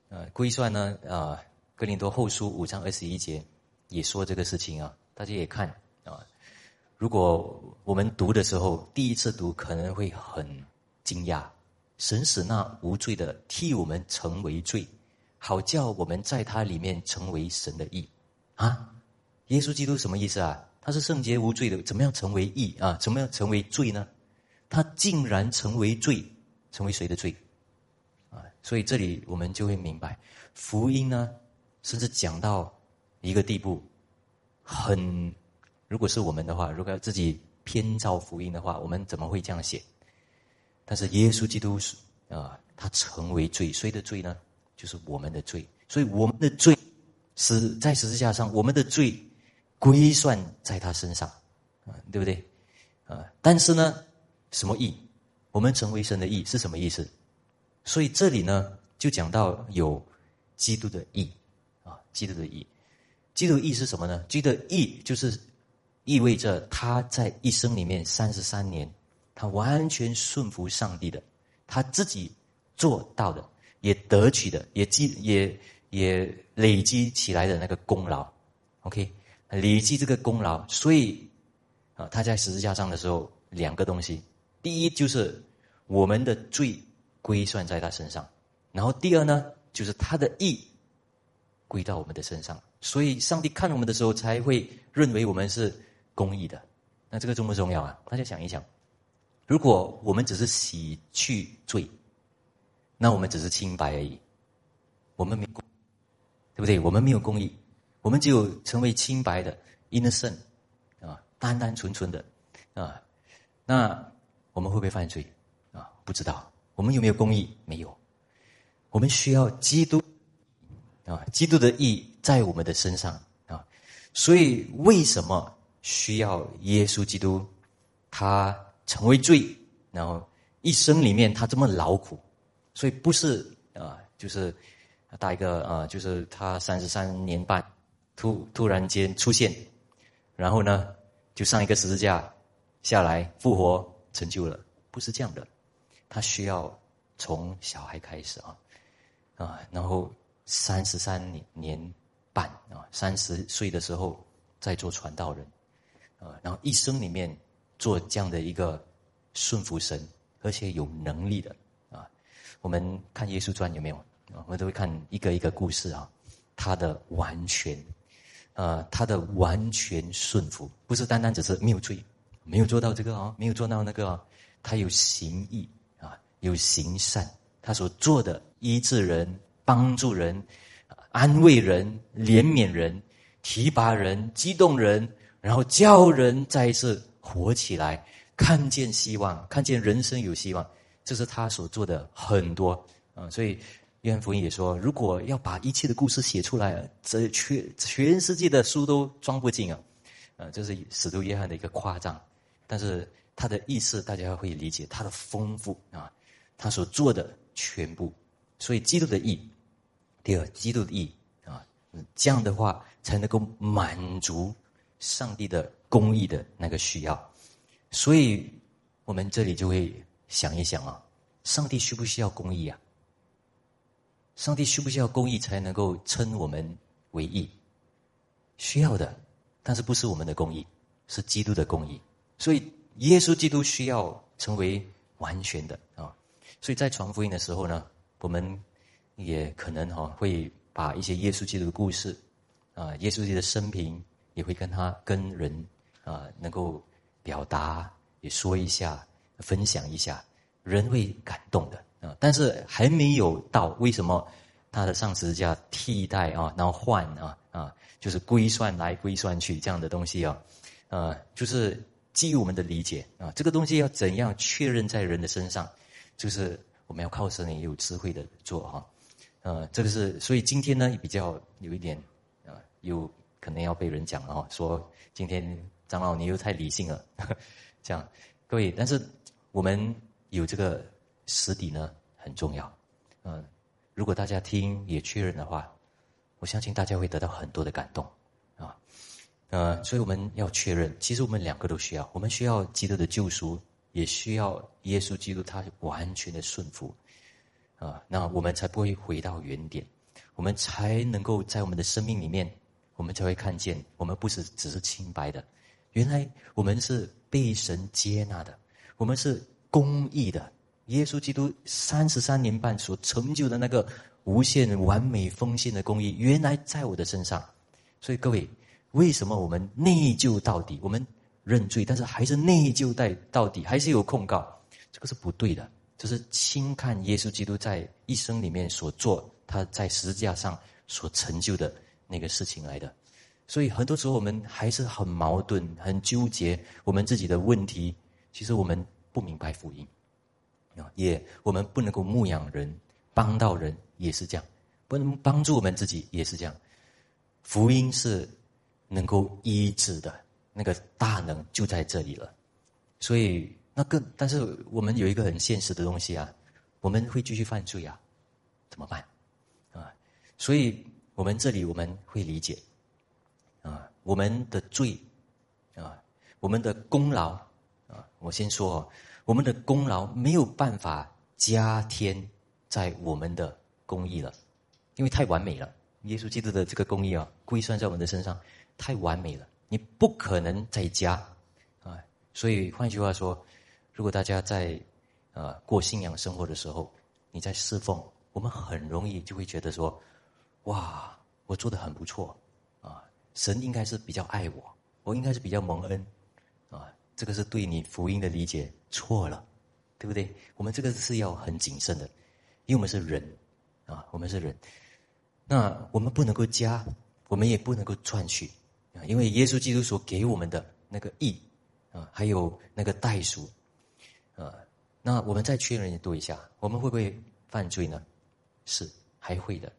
呃，归算呢啊，哥林多后书五章二十一节也说这个事情啊，大家也看。如果我们读的时候第一次读，可能会很惊讶，神使那无罪的替我们成为罪，好叫我们在他里面成为神的义。啊，耶稣基督什么意思啊？他是圣洁无罪的，怎么样成为义啊？怎么样成为罪呢？他竟然成为罪，成为谁的罪？啊，所以这里我们就会明白，福音呢，甚至讲到一个地步，很，如果是我们的话，如果要自己偏造福音的话，我们怎么会这样写？但是耶稣基督是啊，他成为罪，谁的罪呢？就是我们的罪，所以我们的罪。死在十字架上，我们的罪归算在他身上，啊，对不对？啊，但是呢，什么义？我们成为神的义是什么意思？所以这里呢，就讲到有基督的义，啊，基督的义，基督的义是什么呢？基督的义就是意味着他在一生里面三十三年，他完全顺服上帝的，他自己做到的，也得取的，也记也。也累积起来的那个功劳，OK，累积这个功劳，所以啊，他在十字架上的时候，两个东西，第一就是我们的罪归算在他身上，然后第二呢，就是他的义归到我们的身上，所以上帝看我们的时候才会认为我们是公益的。那这个重不重要啊？大家想一想，如果我们只是洗去罪，那我们只是清白而已，我们没公。对不对？我们没有公益，我们只有成为清白的 innocent 啊，单单纯纯的啊。那我们会不会犯罪啊？不知道。我们有没有公益？没有。我们需要基督啊，基督的义在我们的身上啊。所以为什么需要耶稣基督？他成为罪，然后一生里面他这么劳苦，所以不是啊，就是。大一个啊，就是他三十三年半，突突然间出现，然后呢，就上一个十字架下来复活成就了，不是这样的。他需要从小孩开始啊，啊，然后三十三年年半啊，三十岁的时候再做传道人，啊，然后一生里面做这样的一个顺服神而且有能力的啊。我们看耶稣传有没有？我们都会看一个一个故事啊，他的完全，呃，他的完全顺服，不是单单只是没有罪，没有做到这个啊，没有做到那个，他有行义啊，有行善，他所做的医治人、帮助人、安慰人、怜悯人、提拔人、激动人，然后叫人再一次活起来，看见希望，看见人生有希望，这是他所做的很多啊，所以。约翰福音也说，如果要把一切的故事写出来，这全全世界的书都装不进啊！呃，这是使徒约翰的一个夸张，但是他的意思大家会理解，他的丰富啊，他所做的全部，所以基督的义，第二，基督的义啊，这样的话才能够满足上帝的公义的那个需要，所以我们这里就会想一想啊，上帝需不需要公义啊？上帝需不需要公义才能够称我们为义？需要的，但是不是我们的公义，是基督的公义。所以耶稣基督需要成为完全的啊！所以在传福音的时候呢，我们也可能哈会把一些耶稣基督的故事啊，耶稣基督的生平，也会跟他跟人啊能够表达，也说一下，分享一下，人会感动的。啊，但是还没有到为什么他的上司叫替代啊，然后换啊啊，就是归算来归算去这样的东西啊，呃，就是基于我们的理解啊，这个东西要怎样确认在人的身上，就是我们要靠神也有智慧的做哈，呃，这个是所以今天呢比较有一点啊，有可能要被人讲了哈，说今天长老你又太理性了，这样。各位，但是我们有这个。实底呢很重要，嗯，如果大家听也确认的话，我相信大家会得到很多的感动，啊，呃，所以我们要确认，其实我们两个都需要，我们需要基督的救赎，也需要耶稣基督他完全的顺服，啊，那我们才不会回到原点，我们才能够在我们的生命里面，我们才会看见，我们不是只是清白的，原来我们是被神接纳的，我们是公义的。耶稣基督三十三年半所成就的那个无限完美奉献的公义，原来在我的身上。所以各位，为什么我们内疚到底？我们认罪，但是还是内疚在到底，还是有控告？这个是不对的，这是轻看耶稣基督在一生里面所做，他在十字架上所成就的那个事情来的。所以很多时候我们还是很矛盾、很纠结我们自己的问题。其实我们不明白福音。啊，也我们不能够牧养人，帮到人也是这样，不能帮助我们自己也是这样。福音是能够医治的，那个大能就在这里了。所以那个，但是我们有一个很现实的东西啊，我们会继续犯罪啊，怎么办？啊，所以我们这里我们会理解，啊，我们的罪，啊，我们的功劳，啊，我先说哦。我们的功劳没有办法加添在我们的公义了，因为太完美了。耶稣基督的这个公义啊，归算在我们的身上，太完美了，你不可能再加啊。所以换句话说，如果大家在呃过信仰生活的时候，你在侍奉，我们很容易就会觉得说，哇，我做的很不错啊，神应该是比较爱我，我应该是比较蒙恩啊。这个是对你福音的理解错了，对不对？我们这个是要很谨慎的，因为我们是人啊，我们是人。那我们不能够加，我们也不能够赚取啊，因为耶稣基督所给我们的那个义啊，还有那个代赎啊，那我们再确认一下，我们会不会犯罪呢？是，还会的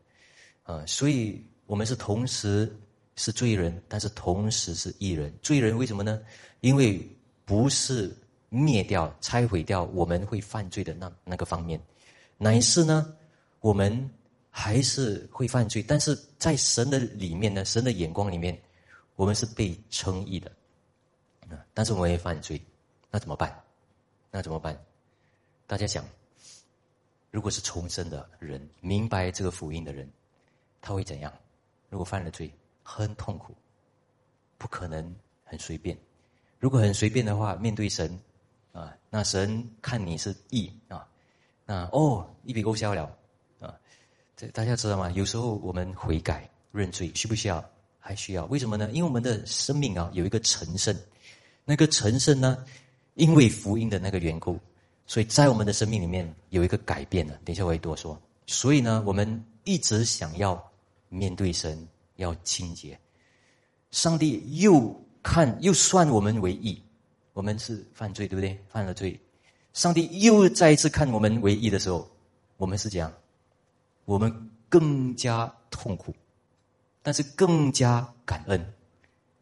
啊。所以我们是同时是罪人，但是同时是义人。罪人为什么呢？因为不是灭掉、拆毁掉我们会犯罪的那那个方面，乃是呢，我们还是会犯罪，但是在神的里面呢，神的眼光里面，我们是被称义的，啊，但是我们也犯罪，那怎么办？那怎么办？大家想，如果是重生的人，明白这个福音的人，他会怎样？如果犯了罪，很痛苦，不可能很随便。如果很随便的话，面对神啊，那神看你是义啊，那哦一笔勾销了啊。这大家知道吗？有时候我们悔改认罪需不需要？还需要？为什么呢？因为我们的生命啊有一个成圣，那个成圣呢，因为福音的那个缘故。所以在我们的生命里面有一个改变呢，等一下我会多说。所以呢，我们一直想要面对神，要清洁。上帝又看又算我们为义，我们是犯罪，对不对？犯了罪，上帝又再一次看我们为义的时候，我们是这样，我们更加痛苦，但是更加感恩，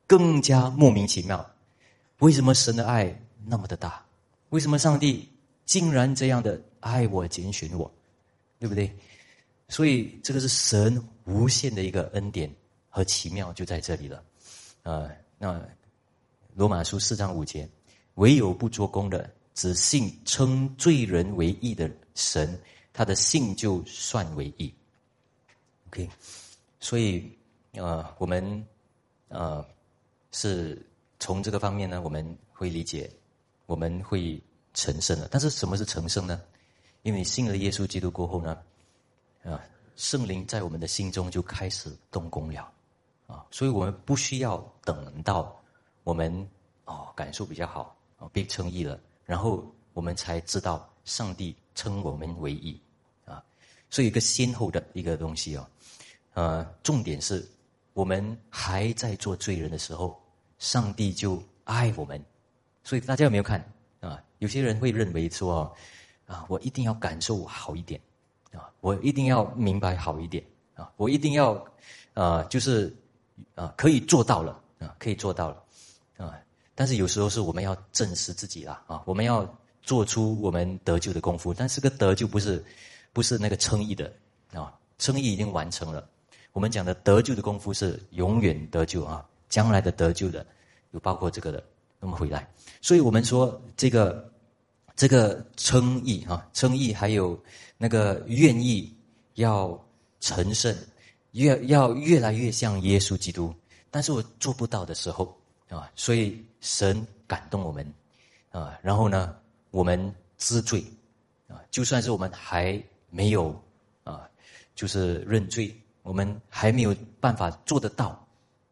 更加莫名其妙。为什么神的爱那么的大？为什么上帝？竟然这样的爱我、拣选我，对不对？所以这个是神无限的一个恩典和奇妙，就在这里了。啊，那罗马书四章五节，唯有不做工的，只信称罪人为义的神，他的信就算为义。OK，所以呃，我们呃是从这个方面呢，我们会理解，我们会。成圣了，但是什么是成圣呢？因为信了耶稣基督过后呢，啊，圣灵在我们的心中就开始动工了，啊，所以我们不需要等到我们哦感受比较好啊被称义了，然后我们才知道上帝称我们为义啊，所以一个先后的一个东西哦，呃，重点是我们还在做罪人的时候，上帝就爱我们，所以大家有没有看？啊，有些人会认为说，啊，我一定要感受好一点，啊，我一定要明白好一点，啊，我一定要，啊，就是，啊，可以做到了，啊，可以做到了，啊，但是有时候是我们要证实自己啦，啊，我们要做出我们得救的功夫，但是个得救不是，不是那个称义的，啊，称义已经完成了，我们讲的得救的功夫是永远得救啊，将来的得救的，有包括这个的。那么回来，所以我们说这个这个称义啊，称义还有那个愿意要成圣，越要越来越像耶稣基督。但是我做不到的时候啊，所以神感动我们啊，然后呢，我们知罪啊，就算是我们还没有啊，就是认罪，我们还没有办法做得到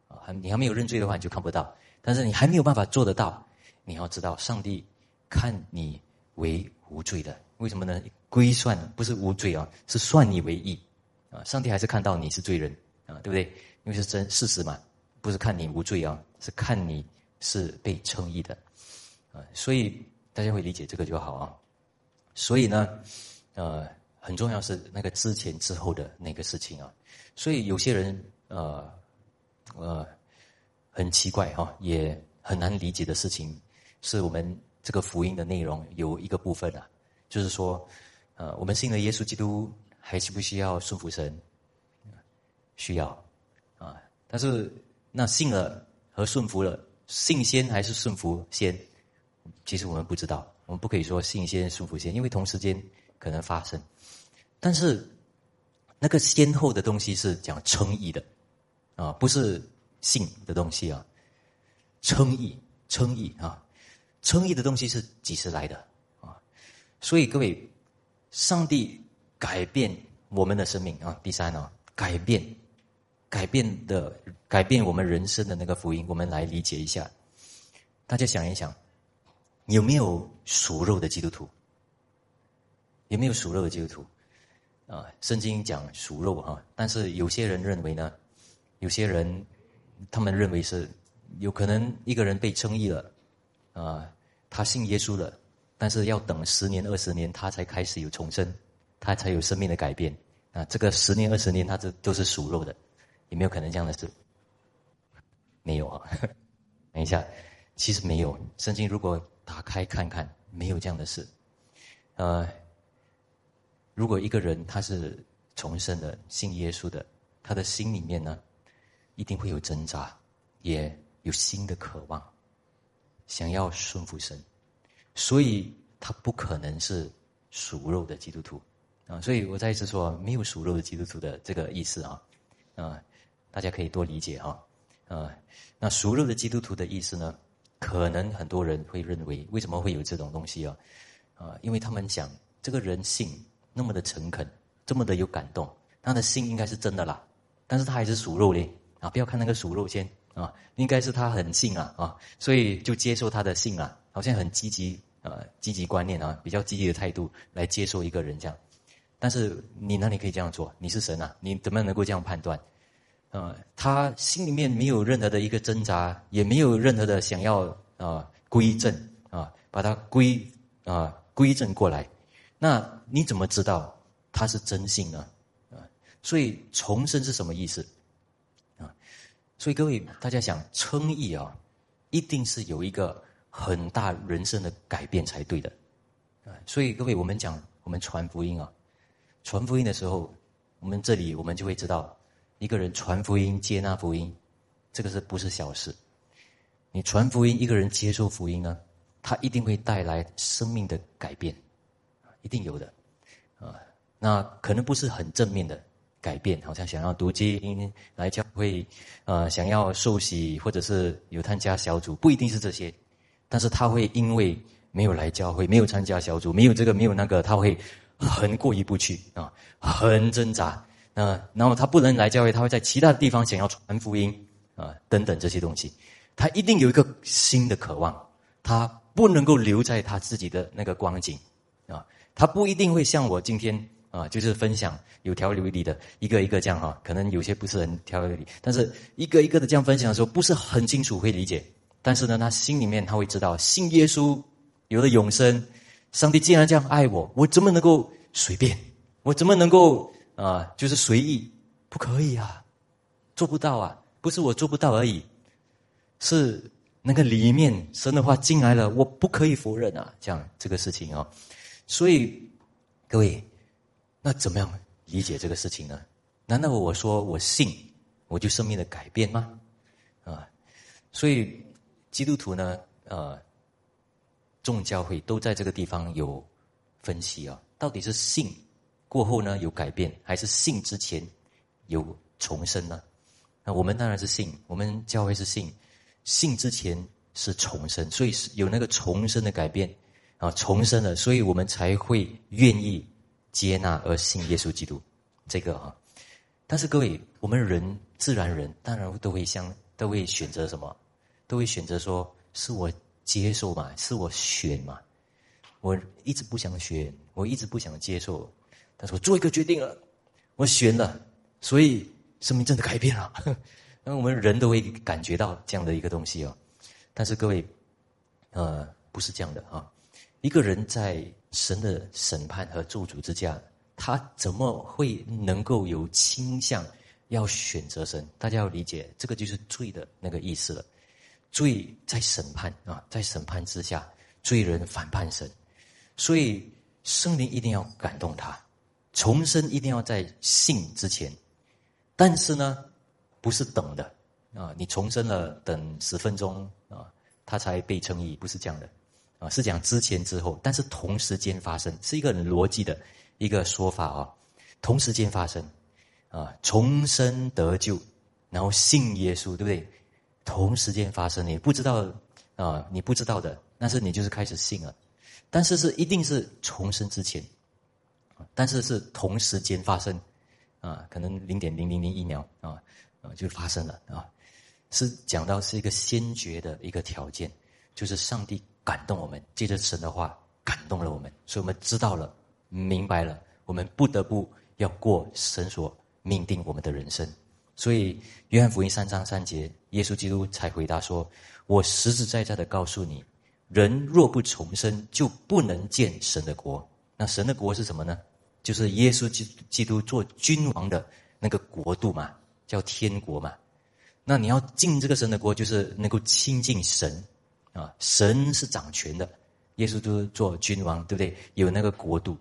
啊，还你还没有认罪的话，你就看不到。但是你还没有办法做得到，你要知道，上帝看你为无罪的，为什么呢？归算不是无罪啊，是算你为义啊。上帝还是看到你是罪人啊，对不对？因为是真事实嘛，不是看你无罪啊，是看你是被称义的啊。所以大家会理解这个就好啊。所以呢，呃，很重要是那个之前之后的那个事情啊。所以有些人呃，呃。很奇怪哈，也很难理解的事情，是我们这个福音的内容有一个部分啊，就是说，呃，我们信了耶稣基督，还需不需要顺服神？需要啊，但是那信了和顺服了，信先还是顺服先？其实我们不知道，我们不可以说信先顺服先，因为同时间可能发生。但是那个先后的东西是讲称义的啊，不是。信的东西啊，称义，称义啊，称义的东西是几时来的啊？所以各位，上帝改变我们的生命啊。第三呢，改变，改变的改变我们人生的那个福音，我们来理解一下。大家想一想，有没有属肉的基督徒？有没有属肉的基督徒？啊，圣经讲属肉哈，但是有些人认为呢，有些人。他们认为是有可能一个人被称义了，啊，他信耶稣了，但是要等十年二十年，他才开始有重生，他才有生命的改变啊。这个十年二十年，他这都是属肉的，有没有可能这样的事？没有啊。等一下，其实没有。圣经如果打开看看，没有这样的事。呃，如果一个人他是重生的，信耶稣的，他的心里面呢？一定会有挣扎，也有新的渴望，想要顺服神，所以他不可能是属肉的基督徒。啊，所以我再一次说，没有属肉的基督徒的这个意思啊，啊，大家可以多理解哈，啊，那属肉的基督徒的意思呢，可能很多人会认为，为什么会有这种东西啊？啊，因为他们想，这个人性那么的诚恳，这么的有感动，他的心应该是真的啦，但是他还是属肉嘞，啊，不要看那个属肉先。啊，应该是他很信啊，啊，所以就接受他的信啊，好像很积极。呃，积极观念啊，比较积极的态度来接受一个人这样，但是你哪里可以这样做？你是神啊，你怎么能够这样判断？呃，他心里面没有任何的一个挣扎，也没有任何的想要啊归正啊，把它归啊归正过来，那你怎么知道他是真信呢？啊，所以重生是什么意思？所以各位大家想称义啊，一定是有一个。很大人生的改变才对的，啊！所以各位，我们讲我们传福音啊，传福音的时候，我们这里我们就会知道，一个人传福音、接纳福音，这个是不是小事？你传福音，一个人接受福音呢，他一定会带来生命的改变，一定有的，啊！那可能不是很正面的改变，好像想要读经来教会，呃，想要受洗或者是有参加小组，不一定是这些。但是他会因为没有来教会，没有参加小组，没有这个没有那个，他会很过意不去啊，很挣扎那。然后他不能来教会，他会在其他地方想要传福音啊，等等这些东西。他一定有一个新的渴望，他不能够留在他自己的那个光景啊。他不一定会像我今天啊，就是分享有条理的一个一个这样哈，可能有些不是很条理，但是一个一个的这样分享的时候，不是很清楚会理解。但是呢，他心里面他会知道，信耶稣有了永生，上帝既然这样爱我，我怎么能够随便？我怎么能够啊，就是随意？不可以啊，做不到啊！不是我做不到而已，是那个里面神的话进来了，我不可以否认啊！这样这个事情啊，所以各位，那怎么样理解这个事情呢？难道我说我信，我就生命的改变吗？啊，所以。基督徒呢，呃，众教会都在这个地方有分析啊，到底是信过后呢有改变，还是信之前有重生呢？那我们当然是信，我们教会是信，信之前是重生，所以是有那个重生的改变啊，重生了，所以我们才会愿意接纳而信耶稣基督这个啊。但是各位，我们人自然人当然都会相都会选择什么？都会选择说是我接受嘛，是我选嘛。我一直不想选，我一直不想接受，但是我做一个决定了，我选了，所以生命真的改变了。那我们人都会感觉到这样的一个东西哦。但是各位，呃，不是这样的啊。一个人在神的审判和咒诅之下，他怎么会能够有倾向要选择神？大家要理解，这个就是罪的那个意思了。罪在审判啊，在审判之下，罪人反叛神，所以圣灵一定要感动他，重生一定要在信之前。但是呢，不是等的啊，你重生了等十分钟啊，他才被称义，不是这样的啊，是讲之前之后，但是同时间发生，是一个逻辑的一个说法啊，同时间发生啊，重生得救，然后信耶稣，对不对？同时间发生，你不知道啊，你不知道的，但是你就是开始信了，但是是一定是重生之前，但是是同时间发生，啊，可能零点零零零一秒啊啊就发生了啊，是讲到是一个先决的一个条件，就是上帝感动我们，借着神的话感动了我们，所以我们知道了，明白了，我们不得不要过神所命定我们的人生。所以，约翰福音三章三节，耶稣基督才回答说：“我实实在在的告诉你，人若不重生，就不能见神的国。那神的国是什么呢？就是耶稣基基督做君王的那个国度嘛，叫天国嘛。那你要进这个神的国，就是能够亲近神啊。神是掌权的，耶稣都做君王，对不对？有那个国度。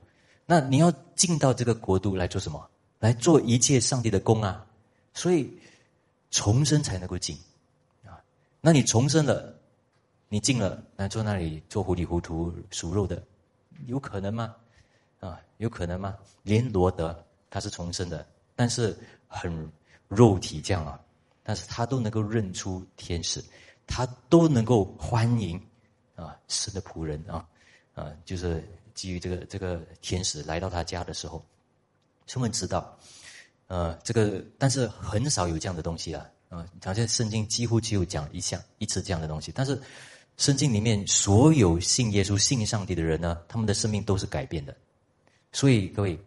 那你要进到这个国度来做什么？来做一切上帝的功啊。”所以重生才能够进啊！那你重生了，你进了，那坐那里做糊里糊涂属肉的，有可能吗？啊，有可能吗？连罗德他是重生的，但是很肉体这样啊，但是他都能够认出天使，他都能够欢迎啊神的仆人啊啊，就是基于这个这个天使来到他家的时候，充分知道，呃，这个但是很少有这样的东西啊啊，好像圣经几乎只有讲一项一次这样的东西，但是。圣经里面所有信耶稣、信上帝的人呢，他们的生命都是改变的。所以各位，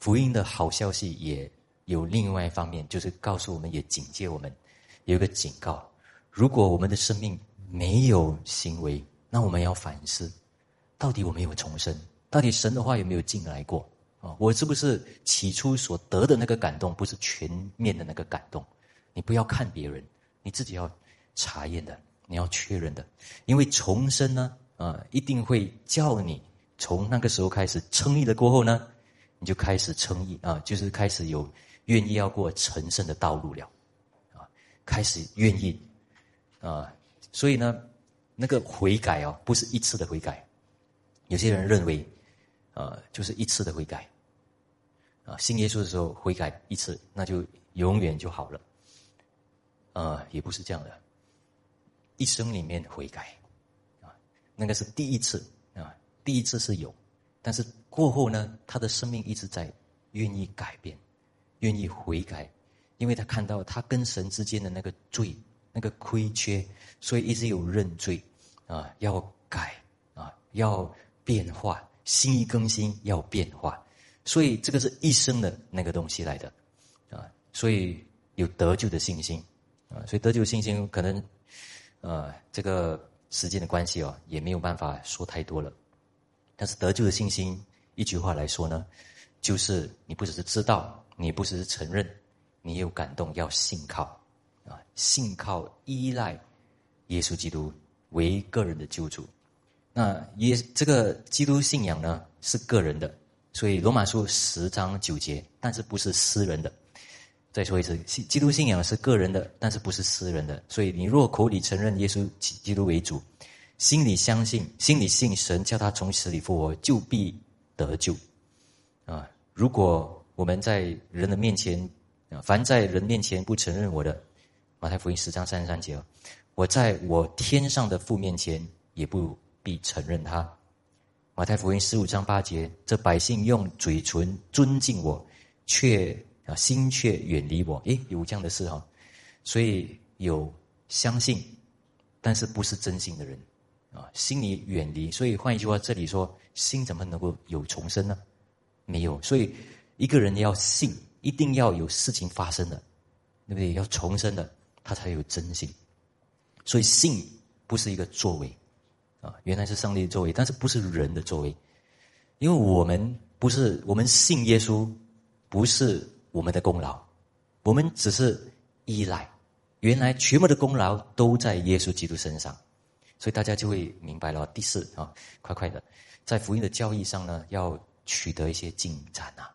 福音的好消息也有另外一方面，就是告诉我们，也警戒我们，有一个警告：如果我们的生命没有行为，那我们要反思，到底我们有重生，到底神的话有没有进来过啊？我是不是起初所得的那个感动，不是全面的那个感动？你不要看别人，你自己要查验的。你要确认的，因为重生呢，啊，一定会叫你从那个时候开始称义了过后呢，你就开始称义啊，就是开始有愿意要过成圣的道路了，啊，开始愿意啊，所以呢，那个悔改哦，不是一次的悔改，有些人认为，啊，就是一次的悔改，啊，信耶稣的时候悔改一次，那就永远就好了，啊，也不是这样的。一生里面悔改，啊，那个是第一次啊，第一次是有，但是过后呢，他的生命一直在愿意改变，愿意悔改，因为他看到他跟神之间的那个罪、那个亏缺，所以一直有认罪啊，要改啊，要变化，心意更新要变化，所以这个是一生的那个东西来的啊，所以有得救的信心啊，所以得救信心可能。呃，这个时间的关系哦，也没有办法说太多了。但是得救的信心，一句话来说呢，就是你不只是知道，你不只是承认，你有感动，要信靠啊，信靠依赖耶稣基督为个人的救主。那耶这个基督信仰呢，是个人的，所以罗马书十章九节，但是不是私人的。再说一次，基督信仰是个人的，但是不是私人的。所以，你若口里承认耶稣基督为主，心里相信，心里信神叫他从死里复活，就必得救。啊！如果我们在人的面前，凡在人面前不承认我的，马太福音十章三十三节，我在我天上的父面前也不必承认他。马太福音十五章八节，这百姓用嘴唇尊敬我，却。啊，心却远离我。诶，有这样的事哈，所以有相信，但是不是真心的人，啊，心里远离。所以换一句话，这里说心怎么能够有重生呢？没有。所以一个人要信，一定要有事情发生的，对不对？要重生的，他才有真心。所以信不是一个作为，啊，原来是上帝的作为，但是不是人的作为，因为我们不是我们信耶稣，不是。我们的功劳，我们只是依赖。原来全部的功劳都在耶稣基督身上，所以大家就会明白了。第四啊，快快的，在福音的教义上呢，要取得一些进展啊，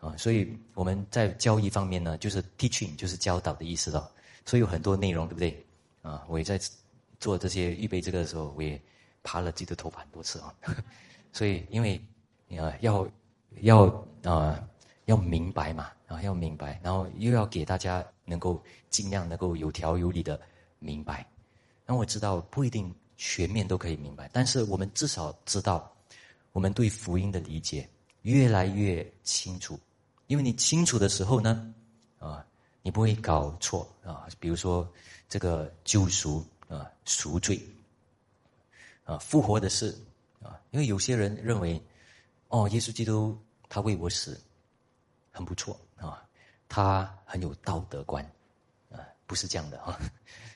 啊，所以我们在教义方面呢，就是 teaching，就是教导的意思了。所以有很多内容，对不对？啊，我也在做这些预备这个的时候，我也爬了自己的头发很多次啊。所以因为啊，要要啊。要明白嘛，啊，要明白，然后又要给大家能够尽量能够有条有理的明白。那我知道不一定全面都可以明白，但是我们至少知道，我们对福音的理解越来越清楚。因为你清楚的时候呢，你不会搞错啊。比如说这个救赎啊，赎罪啊，复活的事啊，因为有些人认为，哦，耶稣基督他为我死。很不错啊，他很有道德观，啊，不是这样的啊，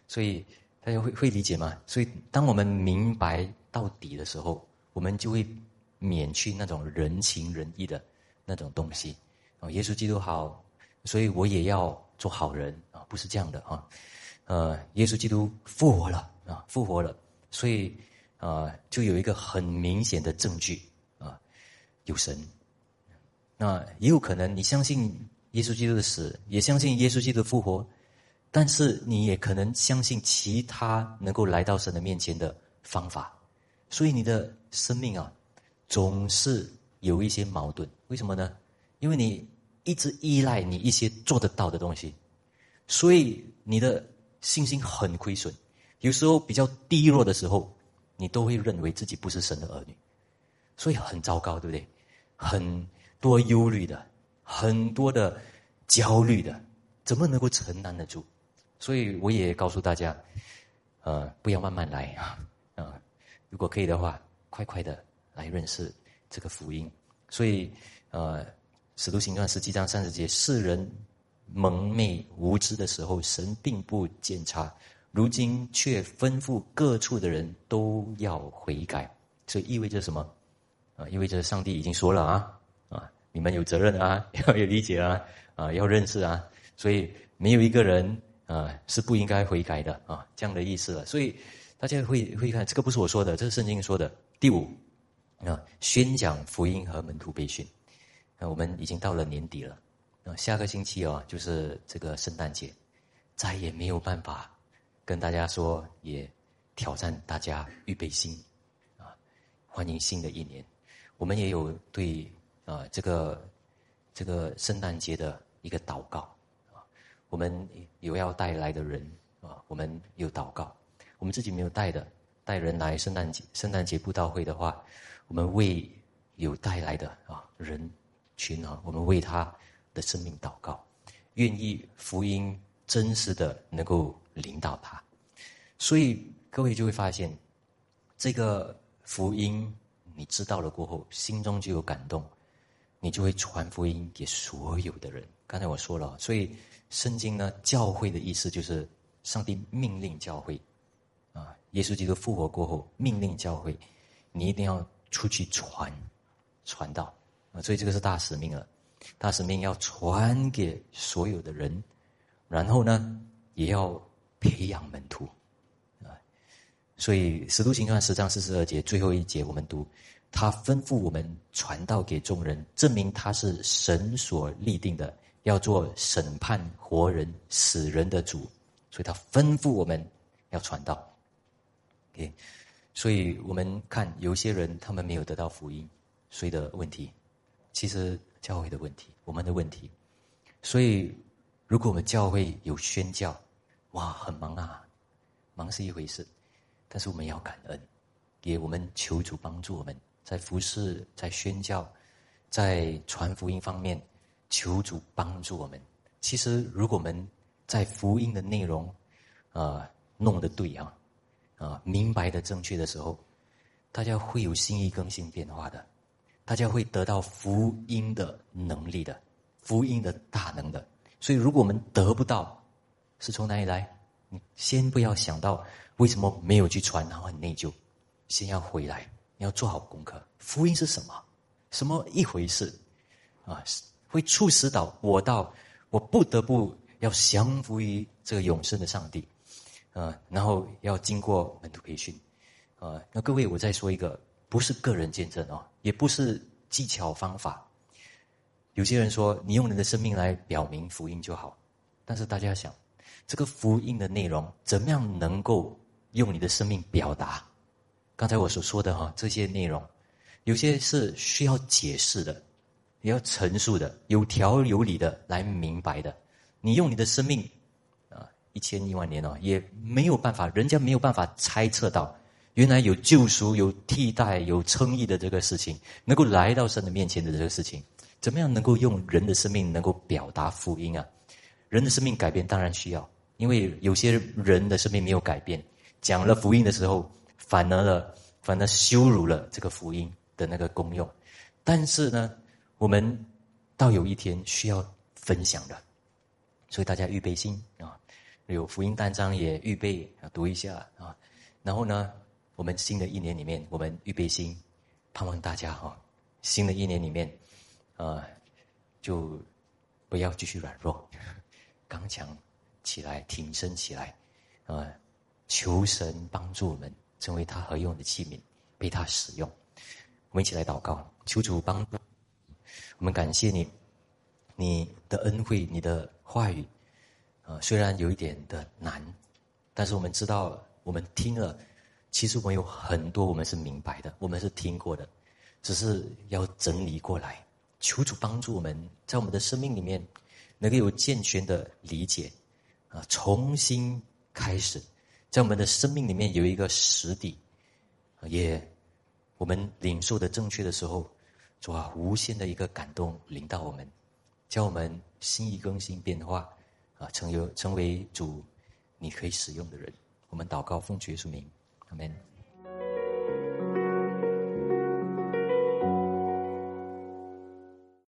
所以大家会会理解吗？所以当我们明白到底的时候，我们就会免去那种人情仁义的那种东西啊。耶稣基督好，所以我也要做好人啊，不是这样的啊。呃，耶稣基督复活了啊，复活了，所以啊，就有一个很明显的证据啊，有神。那也有可能，你相信耶稣基督的死，也相信耶稣基督复活，但是你也可能相信其他能够来到神的面前的方法，所以你的生命啊，总是有一些矛盾。为什么呢？因为你一直依赖你一些做得到的东西，所以你的信心很亏损。有时候比较低落的时候，你都会认为自己不是神的儿女，所以很糟糕，对不对？很多忧虑的，很多的焦虑的，怎么能够承担得住？所以我也告诉大家，呃，不要慢慢来啊，啊，如果可以的话，快快的来认识这个福音。所以，呃，《使徒行传》十七章三十节，世人蒙昧无知的时候，神并不检查，如今却吩咐各处的人都要悔改。这意味着什么？啊，意味着上帝已经说了啊，啊，你们有责任啊，要有理解啊，啊，要认识啊，所以没有一个人。啊，是不应该悔改的啊，这样的意思了。所以大家会会看，这个不是我说的，这是圣经说的。第五啊，宣讲福音和门徒培训。那我们已经到了年底了，啊，下个星期哦，就是这个圣诞节，再也没有办法跟大家说，也挑战大家预备心啊，欢迎新的一年。我们也有对啊这个这个圣诞节的一个祷告啊。我们有要带来的人啊，我们有祷告。我们自己没有带的，带人来圣诞节圣诞节布道会的话，我们为有带来的啊人群啊，我们为他的生命祷告，愿意福音真实的能够领导他。所以各位就会发现，这个福音你知道了过后，心中就有感动，你就会传福音给所有的人。刚才我说了，所以。圣经呢，教会的意思就是上帝命令教会，啊，耶稣基督复活过后命令教会，你一定要出去传，传道啊，所以这个是大使命了，大使命要传给所有的人，然后呢，也要培养门徒，啊，所以使徒行传十章四十二节最后一节我们读，他吩咐我们传道给众人，证明他是神所立定的。要做审判活人死人的主，所以他吩咐我们要传道。OK，所以我们看有些人他们没有得到福音，所以的问题？其实教会的问题，我们的问题。所以如果我们教会有宣教，哇，很忙啊，忙是一回事，但是我们要感恩，给我们求主帮助我们在服侍、在宣教、在传福音方面。求主帮助我们。其实，如果我们在福音的内容，啊，弄得对啊，啊，明白的正确的时候，大家会有心意更新变化的，大家会得到福音的能力的，福音的大能的。所以，如果我们得不到，是从哪里来？你先不要想到为什么没有去传，然后很内疚，先要回来，你要做好功课。福音是什么？什么一回事？啊？会促使到我到我不得不要降服于这个永生的上帝，啊，然后要经过门徒培训，啊，那各位我再说一个，不是个人见证哦，也不是技巧方法。有些人说你用你的生命来表明福音就好，但是大家想，这个福音的内容怎么样能够用你的生命表达？刚才我所说的哈这些内容，有些是需要解释的。你要陈述的、有条有理的来明白的，你用你的生命啊，一千一万年哦，也没有办法，人家没有办法猜测到，原来有救赎、有替代、有称义的这个事情，能够来到神的面前的这个事情，怎么样能够用人的生命能够表达福音啊？人的生命改变当然需要，因为有些人的生命没有改变，讲了福音的时候，反而了，反而羞辱了这个福音的那个功用，但是呢？我们到有一天需要分享的，所以大家预备心啊，有福音单章也预备读一下啊，然后呢，我们新的一年里面，我们预备心，盼望大家哈，新的一年里面，啊，就不要继续软弱，刚强起来，挺身起来，啊，求神帮助我们成为他合用的器皿，被他使用。我们一起来祷告，求主帮助。我们感谢你，你的恩惠，你的话语，啊，虽然有一点的难，但是我们知道，我们听了，其实我们有很多我们是明白的，我们是听过的，只是要整理过来。求主帮助我们，在我们的生命里面，能够有健全的理解，啊，重新开始，在我们的生命里面有一个实底，也我们领受的正确的时候，主啊，无限的一个感动领到我们，叫我们心意更新变化，啊，成有成为主你可以使用的人。我们祷告奉主耶稣名，阿门。